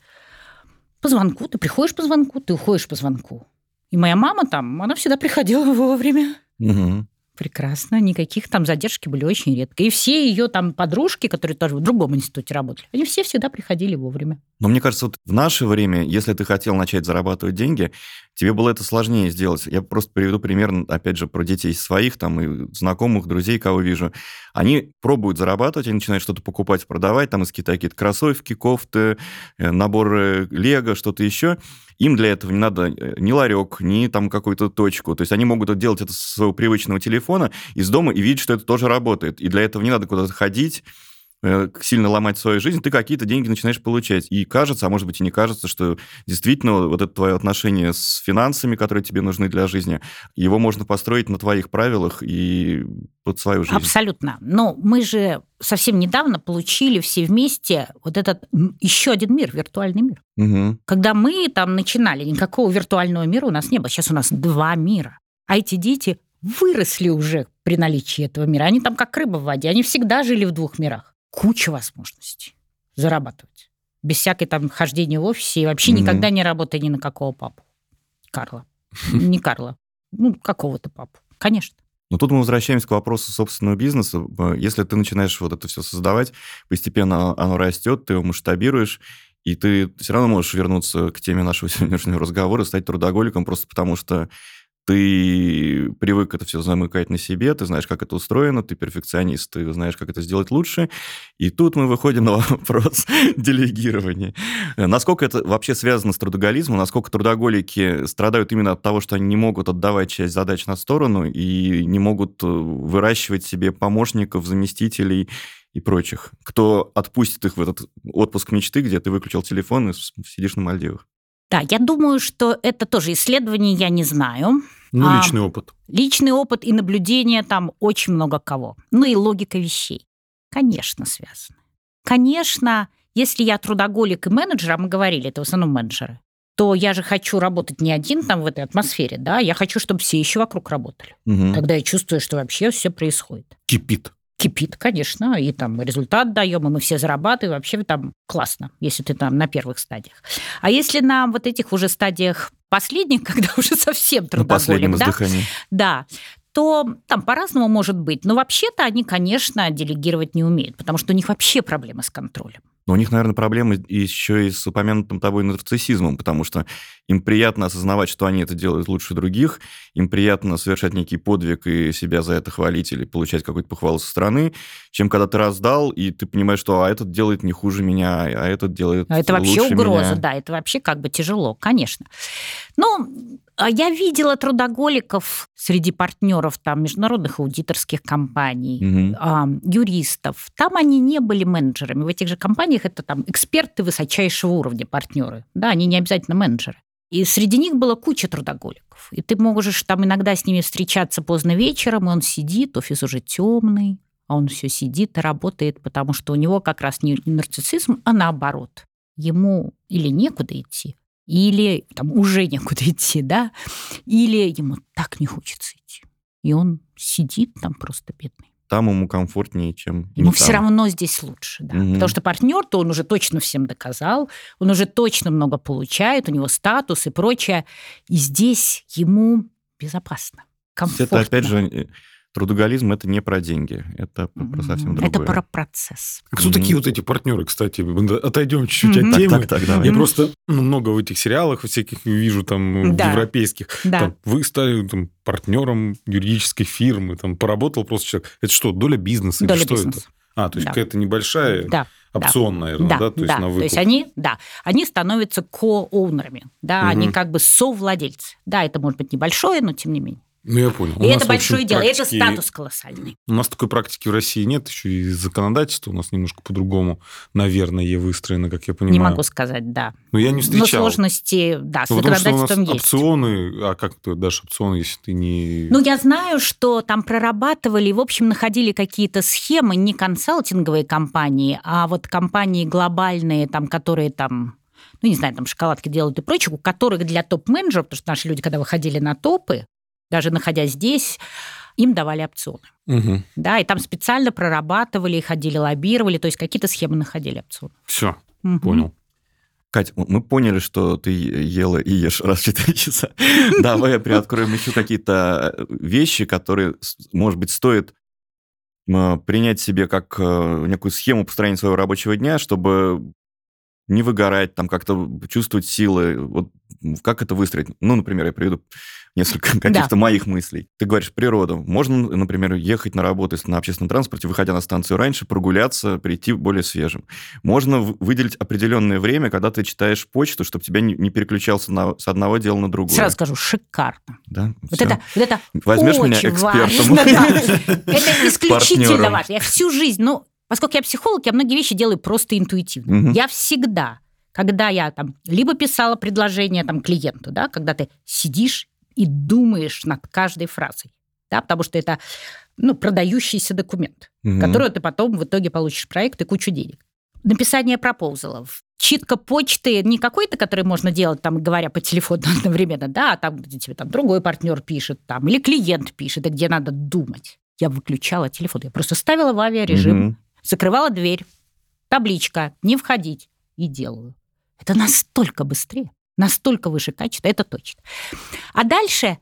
C: По звонку, ты приходишь по звонку, ты уходишь по звонку. И моя мама там, она всегда приходила [LAUGHS] вовремя.
B: Мгм.
C: Прекрасно, никаких там задержки были очень редко. И все ее там подружки, которые тоже в другом институте работали, они все всегда приходили вовремя.
B: Но мне кажется, вот в наше время, если ты хотел начать зарабатывать деньги, тебе было это сложнее сделать. Я просто приведу пример, опять же, про детей своих, там, и знакомых, друзей, кого вижу. Они пробуют зарабатывать, они начинают что-то покупать, продавать, там из Китая какие-то кроссовки, кофты, э, наборы лего, что-то еще. Им для этого не надо э, ни ларек, ни там какую-то точку. То есть они могут делать это со своего привычного телефона из дома и видеть, что это тоже работает. И для этого не надо куда-то ходить, сильно ломать свою жизнь, ты какие-то деньги начинаешь получать. И кажется, а может быть и не кажется, что действительно вот это твое отношение с финансами, которые тебе нужны для жизни, его можно построить на твоих правилах и под свою жизнь.
C: Абсолютно. Но мы же совсем недавно получили все вместе вот этот еще один мир, виртуальный мир.
B: Мгм.
C: Когда мы там начинали, никакого виртуального мира у нас не было. Сейчас у нас два мира. А эти дети выросли уже при наличии этого мира. Они там как рыба в воде. Они всегда жили в двух мирах. Куча возможностей зарабатывать. Без всякой там хождения в офисе и вообще
B: Мгм.
C: никогда не работая ни на какого папу. Карла. [LAUGHS] Не Карла. Ну, какого-то папу. Конечно.
B: Но тут мы возвращаемся к вопросу собственного бизнеса. Э, Если ты начинаешь вот это все создавать, постепенно оно растет, ты его масштабируешь, и ты все равно можешь вернуться к теме нашего [LAUGHS] сегодняшнего разговора, стать трудоголиком просто потому, что ты привык это все замыкать на себе, ты знаешь, как это устроено, ты перфекционист, ты знаешь, как это сделать лучше. И тут мы выходим на [LAUGHS] вопрос делегирования. Насколько это вообще связано с трудоголизмом, насколько трудоголики страдают именно от того, что они не могут отдавать часть задач на сторону и не могут э, выращивать себе помощников, заместителей и прочих, кто отпустит их в этот отпуск мечты, где ты выключил телефон и сидишь на Мальдивах.
C: Да, я думаю, что это тоже исследование, я не знаю.
A: Ну,
C: А,
A: личный опыт.
C: Личный опыт и наблюдение там очень много кого. Ну и логика вещей. Конечно, связаны. Конечно, если я трудоголик и менеджер, а мы говорили, это в основном менеджеры, то я же хочу работать не один там в этой атмосфере, да, я хочу, чтобы все еще вокруг работали.
B: Мгм.
C: Тогда я чувствую, что вообще все происходит.
A: Кипит.
C: Кипит, конечно, и там результат даем, и мы все зарабатываем, вообще там классно, если ты там на первых стадиях. А если на вот этих уже стадиях последних, [LAUGHS] когда уже совсем трудоголик, да, да, то там по-разному может быть. Но вообще-то они, конечно, делегировать не умеют, потому что у них вообще проблемы с контролем.
B: Но у них, наверное, проблемы еще и с упомянутым тобой нарциссизмом, потому что им приятно осознавать, что они это делают лучше других, им приятно совершать некий подвиг и себя за это хвалить или получать какую-то похвалу со стороны, чем когда ты раздал, и ты понимаешь, что а этот делает не хуже меня, а этот делает
C: А это вообще
B: лучше
C: угроза,
B: меня.
C: да, это вообще как бы тяжело, конечно. Ну, а я видела трудоголиков среди партнеров там международных аудиторских компаний, а, юристов. Там они не были менеджерами. В этих же компаниях это там эксперты высочайшего уровня, партнеры. Да, они не обязательно менеджеры. И среди них была куча трудоголиков. И ты можешь там иногда с ними встречаться поздно вечером, и он сидит, офис уже темный, а он все сидит и работает, потому что у него как раз не нарциссизм, а наоборот. Ему или некуда идти, или там уже некуда идти, да, или ему так не хочется идти. И он сидит там просто бедный.
B: Там ему комфортнее, чем
C: Ему все
B: там.
C: равно здесь лучше, да.
B: Мгм.
C: Потому что партнер-то он уже точно всем доказал, он уже точно много получает, у него статус и прочее. И здесь ему безопасно, комфортно.
B: Это, опять же, Трудоголизм это не про деньги, это про совсем другое.
C: Это про процесс.
A: А кто такие вот эти партнеры, кстати? Отойдем чуть-чуть
C: Мгм.
A: от
B: Так,
A: темы.
B: так, так, давай.
A: Я просто ну, много в этих сериалах всяких вижу там
C: Да.
A: европейских.
C: Да.
A: Там, вы стали там, партнером юридической фирмы, там поработал просто человек. Это что, доля бизнеса? или
C: Доля
A: что
C: бизнеса.
A: это? А, то есть
C: Да.
A: какая-то небольшая
C: Да.
A: опцион, наверное, да?
C: Да,
A: То есть на
C: то
A: выкуп.
C: есть они, да, они становятся ко-оунерами, да,
A: Мгм.
C: они как бы совладельцы. Да, это может быть небольшое, но тем не менее.
A: Ну, я понял. У
C: и
A: нас,
C: это большое дело, и это
A: практики-
C: статус колоссальный.
A: У нас такой практики в России нет, еще и законодательство у нас немножко по-другому, наверное, выстроено, как я понимаю.
C: Не могу сказать, да.
A: Но я не
C: Но
A: встречал.
C: сложности, да, с
A: Ну, потому что у нас
C: законодательством есть.
A: опционы, а как ты дашь опцион, если ты не...
C: Ну, я знаю, что там прорабатывали, в общем, находили какие-то схемы, не консалтинговые компании, а вот компании глобальные, там, которые там ну, не знаю, там шоколадки делают и прочее, у которых для топ-менеджеров, потому что наши люди, когда выходили на топы, даже находясь здесь, им давали опционы.
A: Угу.
C: Да, и там специально прорабатывали, ходили, лоббировали, то есть какие-то схемы находили опционы.
A: Все,
C: Мгм.
A: понял.
B: Кать, мы поняли, что ты ела и ешь раз в 4 часа. [LAUGHS] Давай приоткроем еще какие-то э, вещи, которые, может быть, стоит м, принять себе как э, некую схему построения своего рабочего дня, чтобы не выгорать, там как-то чувствовать силы. Вот как это выстроить? Ну, например, я приведу [LAUGHS] несколько каких-то моих мыслей. Ты говоришь, природа. Можно, например, ехать на работу, на общественном транспорте, выходя на станцию раньше, прогуляться, прийти более свежим. Можно выделить определенное время, когда ты читаешь почту, чтобы тебя не, переключался на- с одного дела на другое.
C: Сразу скажу, шикарно.
B: Да?
C: Вот это, вот это
B: Возьмешь меня
C: очень
B: экспертом?
C: важно, да. [LAUGHS] Это исключительно важно. Я всю жизнь, ну, поскольку я психолог, я многие вещи делаю просто интуитивно.
B: Мгм.
C: Я всегда, когда я там либо писала предложение там клиенту, да, когда ты сидишь и думаешь над каждой фразой, да, потому что это ну, продающийся документ,
B: Мгм.
C: который ты потом в итоге получишь проект и кучу денег. Написание пропозалов, читка почты, не какой-то, который можно делать, там, говоря по телефону [LAUGHS] одновременно, да, а там, где тебе там другой партнер пишет, там, или клиент пишет, и где надо думать. Я выключала телефон, я просто ставила в авиарежим,
B: Мгм.
C: Закрывала дверь, табличка «не входить» и делаю. Это настолько быстрее, настолько выше качество, это точно. А дальше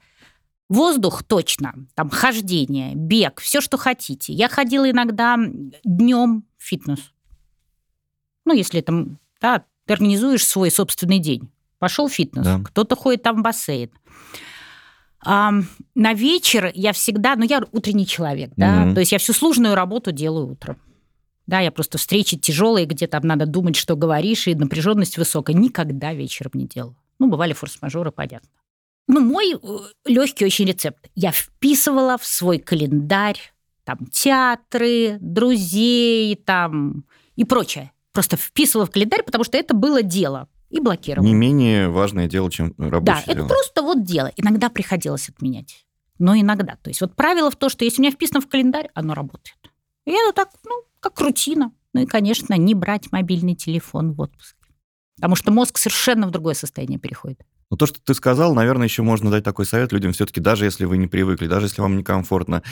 C: воздух точно, там хождение, бег, все, что хотите. Я ходила иногда днем в фитнес. Ну, если там, да, ты организуешь свой собственный день. Пошел в фитнес,
B: Да.
C: кто-то ходит там в бассейн. А, на вечер я всегда, ну, я утренний человек, да,
B: Мгм.
C: то есть я всю сложную работу делаю утром. Да, я просто встречи тяжелые, где там надо думать, что говоришь, и напряженность высокая. Никогда вечером не делала. Ну, бывали форс-мажоры, понятно. Ну, мой легкий очень рецепт. Я вписывала в свой календарь там театры, друзей там и прочее. Просто вписывала в календарь, потому что это было дело. И блокировала.
B: Не менее важное дело, чем
C: Да,
B: рабочее
C: это
B: дело.
C: просто вот дело. Иногда приходилось отменять. Но иногда. То есть вот правило в том, что если у меня вписано в календарь, оно работает. И это так, ну, как рутина. Ну и, конечно, не брать мобильный телефон в отпуске. Потому что мозг совершенно в другое состояние переходит.
B: Ну, то, что ты сказал, наверное, еще можно дать такой совет людям. Все-таки даже если вы не привыкли, даже если вам некомфортно,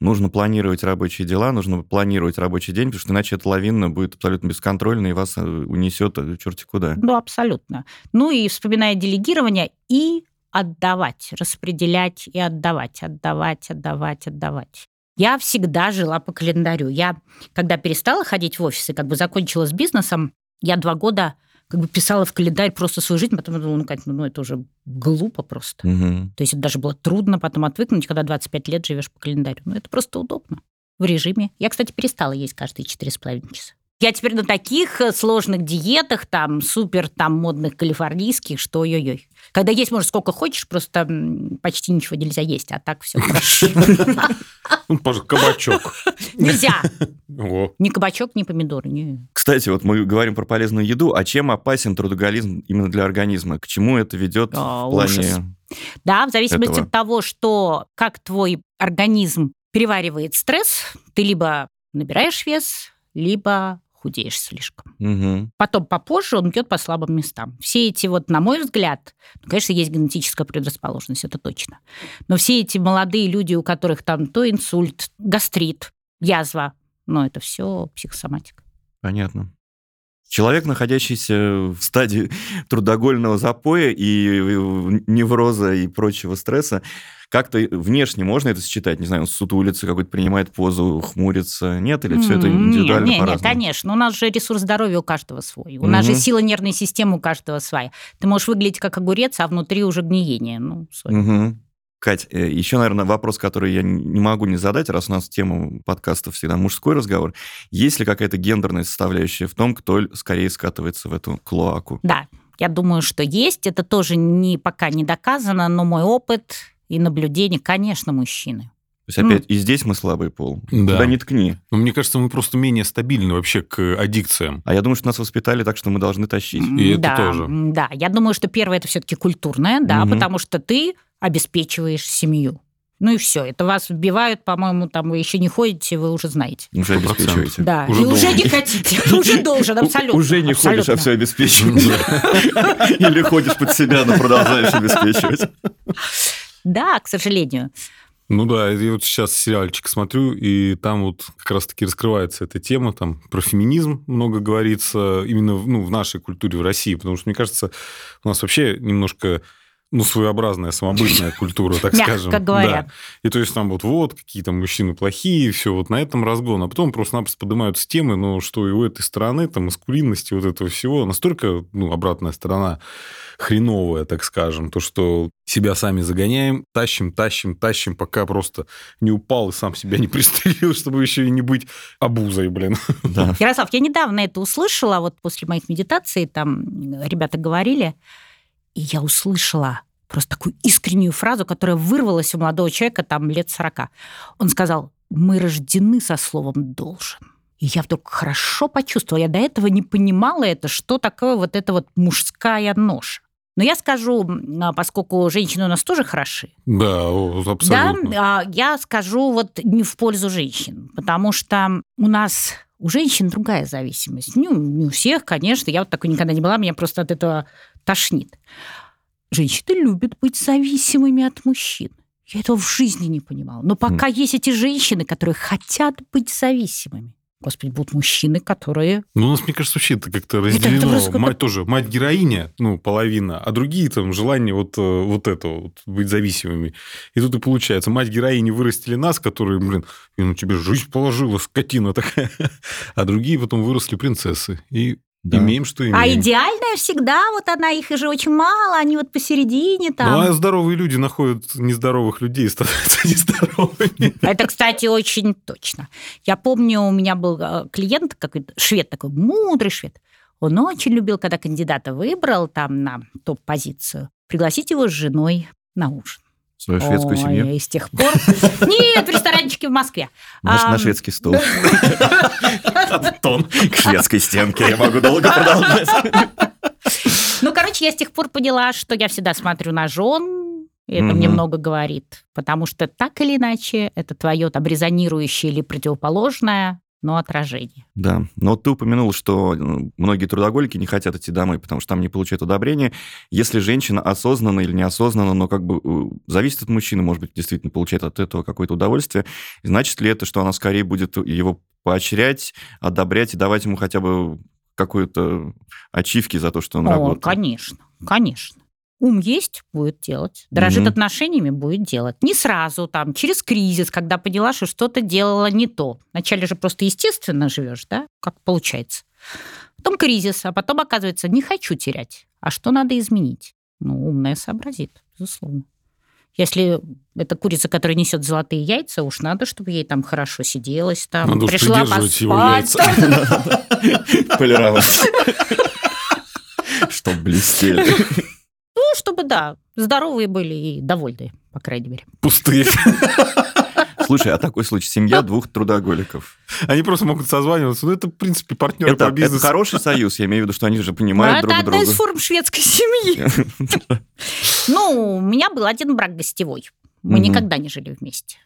B: нужно планировать рабочие дела, нужно планировать рабочий день, потому что иначе эта лавина будет абсолютно бесконтрольна и вас э, унесет э, черти куда.
C: Ну, абсолютно. Ну и вспоминая делегирование и отдавать, распределять и отдавать, отдавать, отдавать, отдавать. Я всегда жила по календарю. Я, когда перестала ходить в офисы, как бы закончила с бизнесом, я два года как бы писала в календарь просто свою жизнь, потом думала, ну, Кать, ну, это уже глупо просто.
B: Мгм.
C: То есть это даже было трудно потом отвыкнуть, когда 25 лет живешь по календарю. Ну, это просто удобно в режиме. Я, кстати, перестала есть каждые 4,5 часа. Я теперь на таких э, сложных диетах, там, супер там модных калифорнийских, что ой-ой-ой. Когда есть, может, сколько хочешь, просто почти ничего нельзя есть, а так все хорошо. [LAUGHS]
A: Ну, кабачок.
C: Нельзя. [LAUGHS] Ни кабачок, ни помидоры.
B: Кстати, вот мы говорим про полезную еду, а чем опасен трудоголизм именно для организма? К чему это ведет
C: А,
B: в плане...
C: Да, в зависимости
B: этого.
C: от того, что как твой организм переваривает стресс, ты либо набираешь вес, либо худеешь слишком.
B: Мгм.
C: Потом попозже он бьет по слабым местам. Все эти вот, на мой взгляд, ну, конечно, есть генетическая предрасположенность, это точно. Но все эти молодые люди, у которых там то инсульт, гастрит, язва, ну, это все психосоматика.
B: Понятно. Человек, находящийся в стадии [LAUGHS] трудоголь запоя и невроза и прочего стресса, как-то внешне можно это считать? Не знаю, он сутулится, какой-то принимает позу, хмурится? Нет? Или все это индивидуально
C: Нет, нет, нет, конечно. У нас же ресурс здоровья у каждого свой. У угу. нас же сила нервной системы у каждого своя. Ты можешь выглядеть как огурец, а внутри уже гниение. Ну,
B: угу. Кать, э, еще, наверное, вопрос, который я не могу не задать, раз у нас тема подкаста всегда мужской разговор. Есть ли какая-то гендерная составляющая в том, кто скорее скатывается в эту клоаку?
C: Да, я думаю, что есть. Это тоже не, пока не доказано, но мой опыт и наблюдение, конечно, мужчины.
B: То есть опять mm. и здесь мы слабый пол. Да. Туда не ткни.
A: Но мне кажется, мы просто менее стабильны вообще к аддикциям.
B: А я думаю, что нас воспитали так, что мы должны тащить.
A: И
C: да,
A: это тоже.
C: Да, я думаю, что первое это все-таки культурное, да, mm-hmm. потому что ты обеспечиваешь семью. Ну и все. Это вас вбивают, по-моему, там вы еще не ходите, вы уже знаете.
B: Уже обеспечиваете.
C: Да, уже и уже не хотите. [LAUGHS] Уже должен, абсолютно.
B: Уже не ходишь, а все обеспечиваешь. [LAUGHS] Или ходишь под себя, но продолжаешь обеспечивать.
C: Да, к сожалению.
A: Ну да, я вот сейчас сериальчик смотрю, и там вот как раз-таки раскрывается эта тема, там про феминизм много говорится именно ну, в нашей культуре в России, потому что, мне кажется, у нас вообще немножко ну, своеобразная, самобытная [LAUGHS] культура, так скажем.
C: как говорят.
A: Да. И то есть там вот, вот, какие-то мужчины плохие, все вот на этом разгон. А потом просто-напросто поднимаются темы, ну, что и у этой стороны, там, маскулинности вот этого всего, настолько, ну, обратная сторона хреновая, так скажем, то, что себя сами загоняем, тащим, тащим, тащим, пока просто не упал и сам себя не [LAUGHS] пристрелил, чтобы еще и не быть обузой, блин.
C: Да. Ярослав, я недавно это услышала, вот после моих медитаций, там ребята говорили, и я услышала просто такую искреннюю фразу, которая вырвалась у молодого человека там лет 40. Он сказал, мы рождены со словом «должен». И я вдруг хорошо почувствовала, я до этого не понимала это, что такое вот эта вот мужская ноша. Но я скажу, а, поскольку женщины у нас тоже хороши.
A: Да, абсолютно.
C: Да, я скажу вот не в пользу женщин, потому что у нас у женщин другая зависимость. Ну, не у всех, конечно. Я вот такой никогда не была, меня просто от этого тошнит. Женщины любят быть зависимыми от мужчин. Я этого в жизни не понимала. Но пока mm. есть эти женщины, которые хотят быть зависимыми, Господи, будут мужчины, которые...
A: Ну, у нас, мне кажется, вообще это как-то разделено. Это, это мать тоже, мать-героиня, ну, половина, а другие там желание вот, э, вот этого, вот, быть зависимыми. И тут и получается, мать-героини вырастили нас, которые, блин, ну, тебе жизнь положила, скотина такая. [LAUGHS] А другие потом выросли принцессы. И да. Имеем, что а имеем.
C: А идеальная всегда, вот она, их же очень мало, они вот посередине там. Ну,
A: а здоровые люди находят нездоровых людей и становятся [LAUGHS] нездоровыми.
C: Это, кстати, очень точно. Я помню, у меня был э, клиент, какой-то швед такой, мудрый швед. Он очень любил, когда кандидата выбрал там на топ-позицию, пригласить его с женой на ужин
B: свою шведскую Ой, семью?
C: И с тех пор... Нет, в ресторанчике в Москве.
B: На шведский стол. Тон к шведской стенке. Я могу долго продолжать.
C: Ну, короче, я с тех пор поняла, что я всегда смотрю на жен, и это мне много говорит, потому что так или иначе это твое там резонирующее или противоположное но отражение.
B: Да, но вот ты упомянул, что многие трудоголики не хотят идти домой, потому что там не получают одобрения. Если женщина осознанно или неосознанно, но как бы э, зависит от мужчины, может быть, действительно получает от этого какое-то удовольствие, значит ли это, что она скорее будет его поощрять, одобрять и давать ему хотя бы какую-то ачивки за то, что он
C: О,
B: работает?
C: конечно, конечно. Ум есть, будет делать. Дорожит mm отношениями, будет делать. Не сразу, там, через кризис, когда поняла, что что-то делала не то. Вначале же просто естественно живешь, да, как получается. Потом кризис, а потом оказывается, не хочу терять. А что надо изменить? Ну, умная сообразит, безусловно. Если это курица, которая несет золотые яйца, уж надо, чтобы ей там хорошо сиделось, там
A: надо
C: пришла
A: поспать. его яйца. [LAUGHS]
B: Полировать. [LAUGHS] Чтоб блестели
C: да, здоровые были и довольные, по крайней мере.
A: Пустые. [LAUGHS]
B: Слушай, а такой случай, семья двух трудоголиков.
A: Они просто могут созваниваться. Ну, это, в принципе, партнеры это, по бизнесу.
B: Это хороший союз, я имею в виду, что они же понимают друг друга.
C: Это одна из форм шведской семьи. [LAUGHS] Ну, у меня был один брак гостевой. Мы никогда не жили вместе.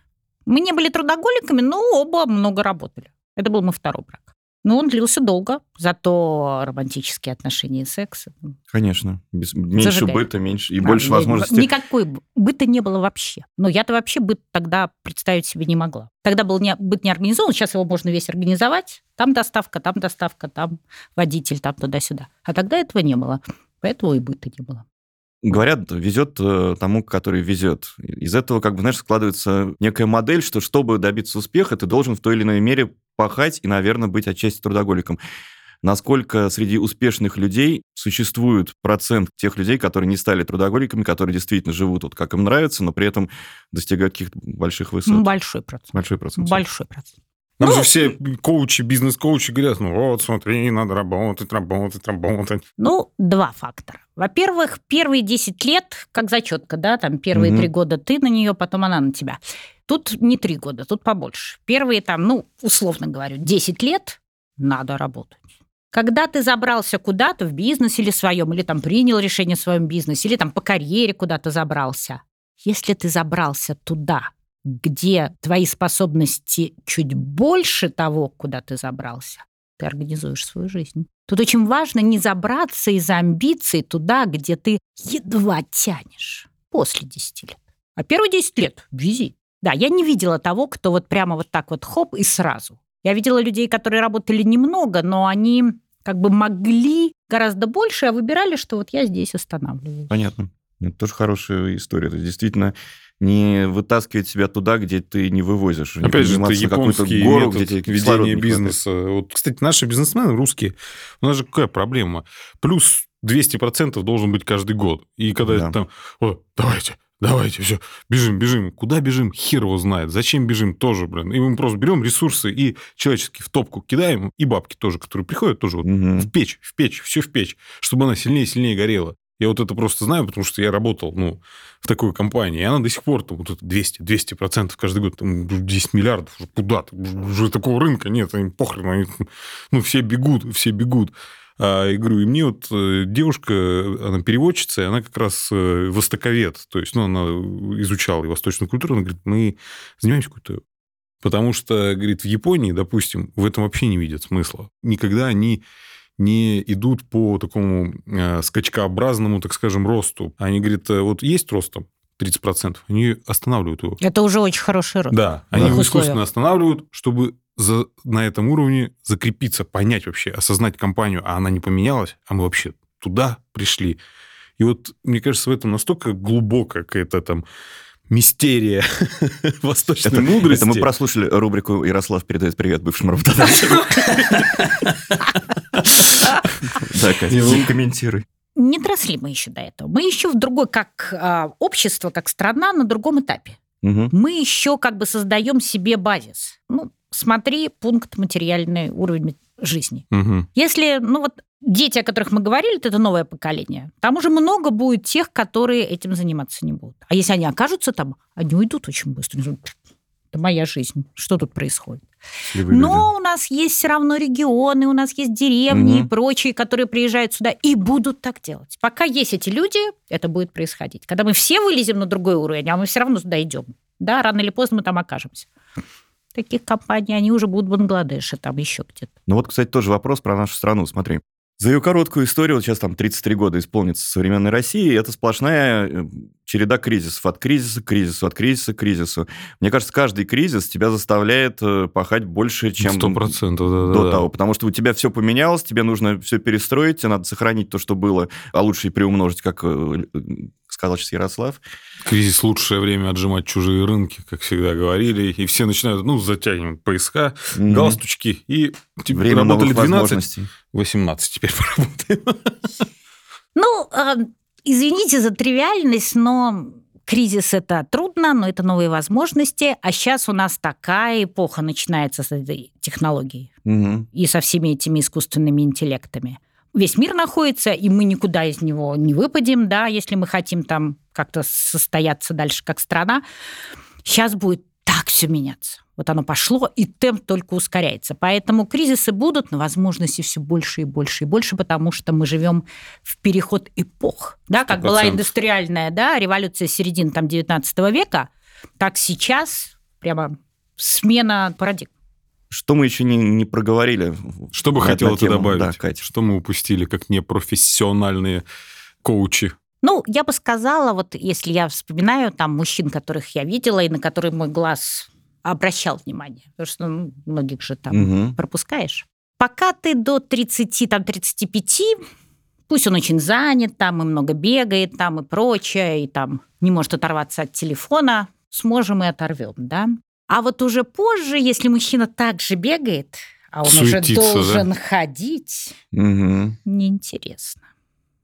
C: Мы не были трудоголиками, но оба много работали. Это был мой второй брак. Ну, он длился долго, зато романтические отношения и секс.
B: Конечно. Без, меньше
C: Зажигает.
B: быта, меньше и
C: Да,
B: больше возможностей.
C: Никакой быта не было вообще. Но я-то вообще быт тогда представить себе не могла. Тогда был не, быт не организован, сейчас его можно весь организовать. Там доставка, там доставка, там водитель, там туда-сюда. А тогда этого не было. Поэтому и быта не было.
B: Говорят, везет э, тому, который везет. Из этого, как бы, знаешь, складывается некая модель, что чтобы добиться успеха, ты должен в той или иной мере пахать и, наверное, быть отчасти трудоголиком. Насколько среди успешных людей существует процент тех людей, которые не стали трудоголиками, которые действительно живут вот как им нравится, но при этом достигают каких-то больших высот?
C: Большой процент.
B: Большой процент.
C: Большой процент.
A: Нам
C: Ну-
A: же все коучи, бизнес-коучи говорят, ну вот, смотри, надо работать, работать, работать.
C: Ну, два фактора. Во-первых, первые 10 лет, как зачетка, да, там первые три года ты на нее, потом она на тебя. Тут не три года, тут побольше. Первые там, ну, условно говорю, 10 лет надо работать. Когда ты забрался куда-то в бизнес или своем, или там принял решение в своем бизнесе, или там по карьере куда-то забрался, если ты забрался туда, где твои способности чуть больше того, куда ты забрался, ты организуешь свою жизнь. Тут очень важно не забраться из-за амбиций туда, где ты едва тянешь после 10 лет. А первые 10 лет вези. Да, я не видела того, кто вот прямо вот так вот хоп и сразу. Я видела людей, которые работали немного, но они как бы могли гораздо больше, а выбирали, что вот я здесь останавливаюсь.
B: Понятно. Это тоже хорошая история. То есть действительно не вытаскивать себя туда, где ты не вывозишь. не
A: Опять же, это японский
B: гору,
A: метод
B: где
A: ведения
B: не
A: бизнеса. Вот, кстати, наши бизнесмены русские, у нас же какая проблема? Плюс 200% должен быть каждый год. И когда
B: Да.
A: там, о, давайте, давайте, все, бежим, бежим. Куда бежим? Хер его знает. Зачем бежим? Тоже, блин. И мы просто берем ресурсы и человеческие в топку кидаем, и бабки тоже, которые приходят, тоже вот
B: Мгм.
A: в печь, в печь, все в печь, чтобы она сильнее и сильнее горела. Я вот это просто знаю, потому что я работал ну, в такой компании, и она до сих пор там, вот это 200, 200 процентов каждый год, там, 10 миллиардов, уже куда то уже такого рынка нет, они похрен, они, ну, все бегут, все бегут. А, я говорю, и мне вот э, девушка, она переводчица, и она как раз э, востоковед, то есть, ну, она изучала и восточную культуру, она говорит, мы занимаемся какой-то Потому что, говорит, в Японии, допустим, в этом вообще не видят смысла. Никогда они не идут по такому э, скачкообразному, так скажем, росту. Они говорят, э, вот есть рост там 30%, они останавливают его.
C: Это уже очень хороший рост.
A: Да, они его
C: условиях.
A: искусственно останавливают, чтобы за- на этом уровне закрепиться, понять вообще, осознать компанию, а она не поменялась, а мы вообще туда пришли. И вот, мне кажется, в этом настолько глубокая какая-то там мистерия [LAUGHS] восточной
B: Это,
A: мудрости.
B: это мы прослушали рубрику «Ярослав передает привет бывшим работодателям». [LAUGHS] Да, Катя, комментируй.
C: Не доросли мы еще до этого. Мы еще в другой, как а, общество, как страна, на другом этапе. Мы еще как бы создаем себе базис. Ну, смотри, пункт материальный уровень жизни. Если, ну вот, дети, о которых мы говорили, это новое поколение, там уже много будет тех, которые этим заниматься не будут. А если они окажутся там, они уйдут очень быстро. Это моя жизнь. Что тут происходит?
B: Счастливые люди.
C: Но у нас есть все равно регионы, у нас есть деревни
B: Мгм.
C: и прочие, которые приезжают сюда и будут так делать. Пока есть эти люди, это будет происходить. Когда мы все вылезем на другой уровень, а мы все равно туда идем, да, рано или поздно мы там окажемся. Таких компаний, они уже будут в Бангладеше, там еще где-то.
B: Ну вот, кстати, тоже вопрос про нашу страну. Смотри. За ее короткую историю, вот сейчас там 33 года исполнится современной России, это сплошная э, череда кризисов. От кризиса к кризису, от кризиса к кризису. Мне кажется, каждый кризис тебя заставляет э, пахать больше, чем
A: Сто процентов, да,
B: до
A: да, да.
B: того. Потому что у тебя все поменялось, тебе нужно все перестроить, тебе надо сохранить то, что было, а лучше и приумножить, как э, сказал сейчас Ярослав.
A: Кризис лучшее время отжимать чужие рынки, как всегда говорили, и все начинают, ну, затягивать поиска,
B: Мгм.
A: галстучки, и типа,
B: Время
A: работали
B: новых
A: 12,
B: возможностей.
A: 18 теперь [LAUGHS] поработаем.
C: Ну, э, извините за тривиальность, но кризис это трудно, но это новые возможности. А сейчас у нас такая эпоха начинается с этой технологией
B: Мгм.
C: и со всеми этими искусственными интеллектами. Весь мир находится, и мы никуда из него не выпадем, да, если мы хотим там как-то состояться дальше как страна. Сейчас будет так все меняться. Вот оно пошло, и темп только ускоряется. Поэтому кризисы будут, но возможностей все больше и больше и больше, потому что мы живем в переход эпох. Да, как была
A: 100%.
C: индустриальная да, революция середины там, 19 века, так сейчас прямо смена парадигм.
B: Что мы еще не, не проговорили?
A: Что бы хотела ты
B: тему?
A: добавить?
B: Да, Катя.
A: Что мы упустили как непрофессиональные коучи?
C: Ну, я бы сказала, вот если я вспоминаю там мужчин, которых я видела и на которые мой глаз обращал внимание, потому что ну, многих же там
B: Мгм.
C: пропускаешь. Пока ты до 30, там, 35, пусть он очень занят, там и много бегает, там и прочее, и там не может оторваться от телефона, сможем и оторвем, да? А вот уже позже, если мужчина также бегает, а он уже
A: Суетится, да?
C: должен ходить,
B: Мгм.
C: неинтересно.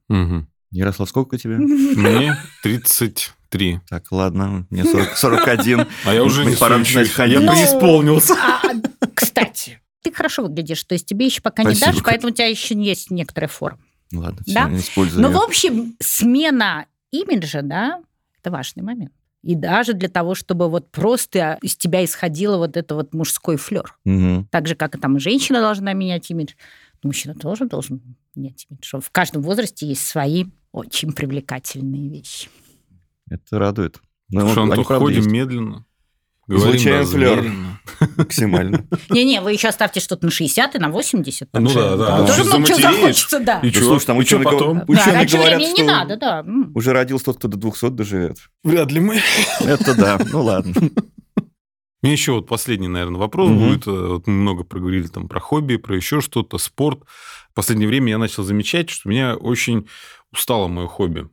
A: Мгм.
B: Ярослав, сколько тебе?
A: Мне 33.
B: Так, ладно, мне 40 41.
A: А я уже не
B: пора начинать ходить.
A: Я
C: Ну,
A: преисполнился.
C: А, а, кстати, ты хорошо выглядишь, то есть тебе еще пока не дашь, поэтому у тебя еще есть некоторая форма.
B: Ладно,
C: Да?
B: все, использую.
C: Ну, в общем, смена имиджа, да, это важный момент. И даже для того, чтобы вот просто из тебя исходило вот это вот мужской флер.
B: Мгм.
C: Так же, как и там женщина должна менять имидж, мужчина тоже должен менять имидж. Что В каждом возрасте есть свои очень привлекательные вещи.
B: Это радует. Ну,
A: Что,
B: они
A: Антох,
B: правда
A: ходим
B: есть.
A: медленно. Говорим
B: Излучаем
A: размеренно.
B: максимально.
C: Не-не, вы еще оставьте что-то на 60 и на 80. так
A: Ну
C: что,
A: да, да.
C: Тоже много чего захочется, да.
A: И
B: Да
A: чё?
B: слушай, там ученые
A: потом?
B: говорят-
C: времени не
B: что
C: надо, да.
B: Уже родился тот, кто до 200 доживет.
A: Вряд ли мы.
B: Это да, ну ладно.
A: У меня еще вот последний, наверное, вопрос
B: Мгм.
A: будет. Э, Вот мы много проговорили там про хобби, про еще что-то, спорт. В последнее время я начал замечать, что меня очень устало мое хобби.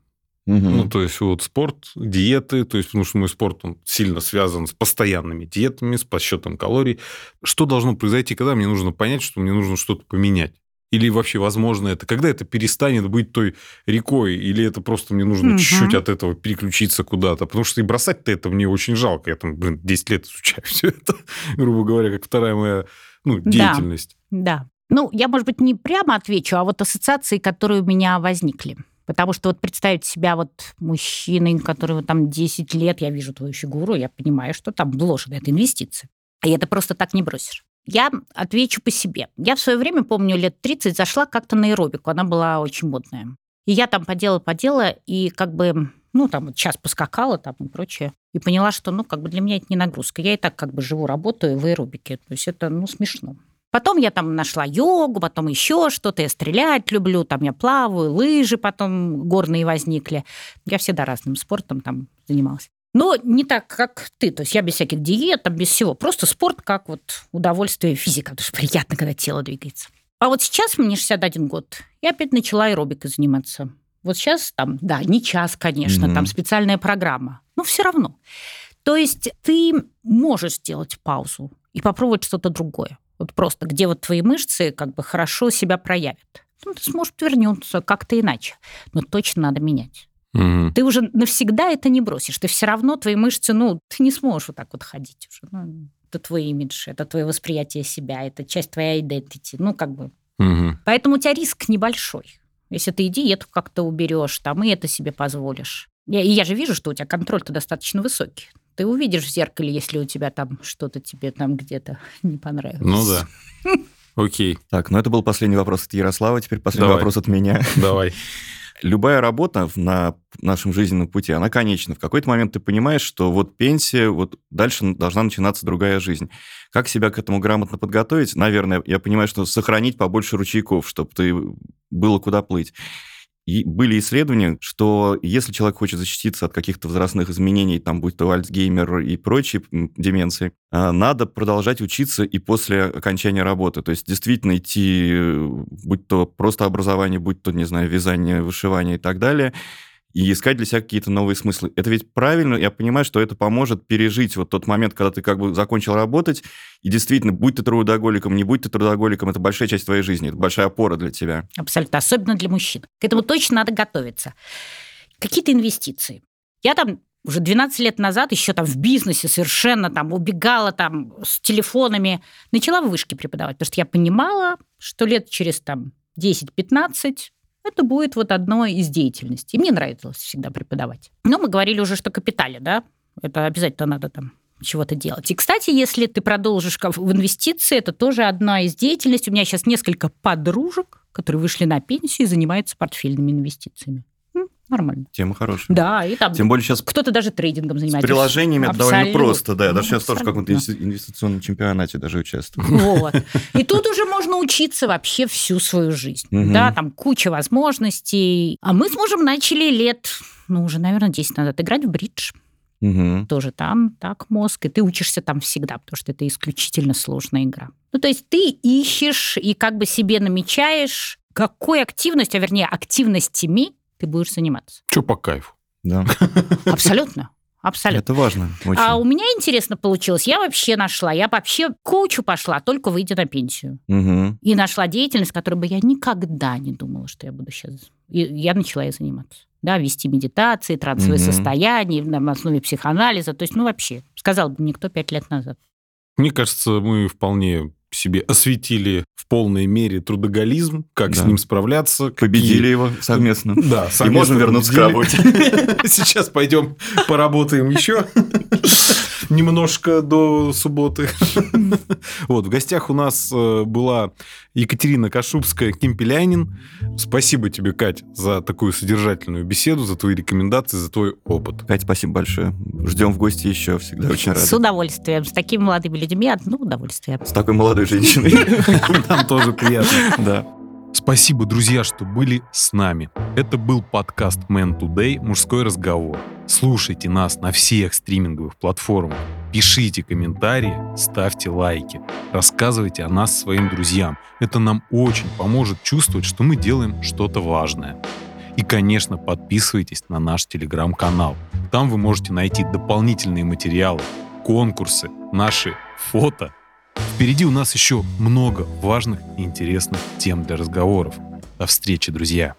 B: Мгм.
A: Ну, то есть вот спорт, диеты, то есть потому что мой спорт он сильно связан с постоянными диетами, с подсчетом калорий. Что должно произойти, когда мне нужно понять, что мне нужно что-то поменять? Или вообще возможно это? Когда это перестанет быть той рекой? Или это просто мне нужно
C: Мгм.
A: чуть-чуть от этого переключиться куда-то? Потому что и бросать-то это мне очень жалко. Я там, блин, 10 лет изучаю [LAUGHS] все это, грубо говоря, как вторая моя ну,
C: Да.
A: деятельность.
C: Да. Ну, я, может быть, не прямо отвечу, а вот ассоциации, которые у меня возникли. Потому что вот представить себя вот мужчиной, которого там 10 лет, я вижу твою фигуру, я понимаю, что там вложено, это инвестиции. И это просто так не бросишь. Я отвечу по себе. Я в свое время, помню, лет 30 зашла как-то на аэробику, она была очень модная. И я там поделала, и как бы, ну, там вот час поскакала там и прочее. И поняла, что, ну, как бы для меня это не нагрузка. Я и так как бы живу, работаю в аэробике. То есть это, ну, смешно. Потом я там нашла йогу, потом еще что-то. Я стрелять люблю, там я плаваю, лыжи потом горные возникли. Я всегда разным спортом там занималась. Но не так, как ты. То есть я без всяких диет, там, без всего. Просто спорт как вот удовольствие физика. Потому что приятно, когда тело двигается. А вот сейчас мне 61 год. Я опять начала аэробикой заниматься. Вот сейчас там, да, не час, конечно,
B: Мгм.
C: там специальная программа. Но все равно. То есть ты можешь сделать паузу и попробовать что-то другое. Вот просто, где вот твои мышцы как бы хорошо себя проявят. Ну, ты сможешь вернуться как-то иначе. Но точно надо менять.
A: Мгм.
C: Ты уже навсегда это не бросишь. Ты все равно, твои мышцы, ну, ты не сможешь вот так вот ходить уже. Ну, это твой имидж, это твое восприятие себя, это часть твоей identity. Ну, как бы.
A: Мгм.
C: Поэтому у тебя риск небольшой. Если ты и диету как-то уберешь, там, и это себе позволишь. Я, и я же вижу, что у тебя контроль-то достаточно высокий. Ты увидишь в зеркале, если у тебя там что-то тебе там где-то [LAUGHS] не понравилось.
A: Ну да. [LAUGHS] Окей,
B: Так, ну это был последний вопрос от Ярослава, теперь последний
A: Давай.
B: вопрос от меня. [LAUGHS]
A: давай.
B: Любая работа на нашем жизненном пути, она конечна. В какой-то момент ты понимаешь, что вот пенсия, вот дальше должна начинаться другая жизнь. Как себя к этому грамотно подготовить? Наверное, я понимаю, что сохранить побольше ручейков, чтобы ты было куда плыть. Были исследования, что если человек хочет защититься от каких-то возрастных изменений, там, будь то Альцгеймер и прочие деменции, а, надо продолжать учиться и после окончания работы. То есть действительно идти, э, будь то просто образование, будь то, не знаю, вязание, вышивание и так далее, и искать для себя какие-то новые смыслы. Это ведь правильно, я понимаю, что это поможет пережить вот тот момент, когда ты как бы закончил работать, и действительно, будь ты трудоголиком, не будь ты трудоголиком, это большая часть твоей жизни, это большая опора для тебя.
C: Абсолютно. Особенно для мужчин. К этому точно надо готовиться. Какие-то инвестиции. Я там уже 12 лет назад еще там в бизнесе совершенно там убегала там с телефонами. Начала в вышке преподавать, потому что я понимала, что лет через там 10-15 это будет вот одной из деятельностей. Мне нравилось всегда преподавать. Но мы говорили уже, что капитале, да, это обязательно надо там чего-то делать. И, кстати, если ты продолжишь в инвестиции, это тоже одна из деятельностей. У меня сейчас несколько подружек, которые вышли на пенсию и занимаются портфельными инвестициями. Нормально.
B: Тема хорошая.
C: Да, и там
B: Тем более сейчас
C: кто-то даже трейдингом
B: с
C: занимается.
B: приложениями это довольно
C: Абсолютно.
B: просто. Да, даже
C: Ну,
B: сейчас тоже в каком-то
C: абсолютно.
B: инвести- инвестиционном чемпионате даже участвую. [LAUGHS]
C: Вот. И тут уже можно учиться вообще всю свою жизнь.
B: Мгм.
C: Да, там куча возможностей. А мы с мужем начали лет, ну, уже, наверное, 10 назад играть в бридж.
B: Мгм.
C: Тоже там так мозг, и ты учишься там всегда, потому что это исключительно сложная игра. Ну, то есть ты ищешь и как бы себе намечаешь, какой активностью, а вернее активностями ты будешь заниматься.
A: Что по кайфу?
B: Да, [LAUGHS]
C: Абсолютно. Абсолютно.
B: это важно очень.
C: А у меня интересно получилось. Я вообще нашла, я вообще к коучу пошла, только выйдя на пенсию.
B: Мгм.
C: И нашла деятельность, которой бы я никогда не думала, что я буду сейчас. И я начала ей заниматься. Да, вести медитации, трансовые
B: Мгм.
C: состояния на основе психоанализа. То есть, ну, вообще, сказал бы никто пять лет назад.
A: Мне кажется, мы вполне себе осветили в полной мере трудоголизм, как с
B: Да.
A: ним справляться. какие-
B: Победили его совместно.
A: Да,
B: И можем вернуться к работе. [LAUGHS]
A: Сейчас пойдем поработаем еще немножко до субботы. [LAUGHS] Вот, в гостях у нас э, была Екатерина Кашубская, Кимпелянин. Спасибо тебе, Кать, за такую содержательную беседу, за твои рекомендации, за твой опыт.
B: Катя, спасибо большое. Ждем в гости еще, всегда очень
C: С
B: рады.
C: удовольствием. С такими молодыми людьми одно удовольствие.
B: С такой молодой женщиной. [LAUGHS]
A: Нам тоже приятно.
B: Да.
A: Спасибо, друзья, что были с нами. Это был подкаст Man Today «Мужской разговор». Слушайте нас на всех стриминговых платформах. Пишите комментарии, ставьте лайки. Рассказывайте о нас своим друзьям. Это нам очень поможет чувствовать, что мы делаем что-то важное. И, конечно, подписывайтесь на наш телеграм-канал. Там вы можете найти дополнительные материалы, конкурсы, наши фото. Впереди у нас еще много важных и интересных тем для разговоров. До встречи, друзья!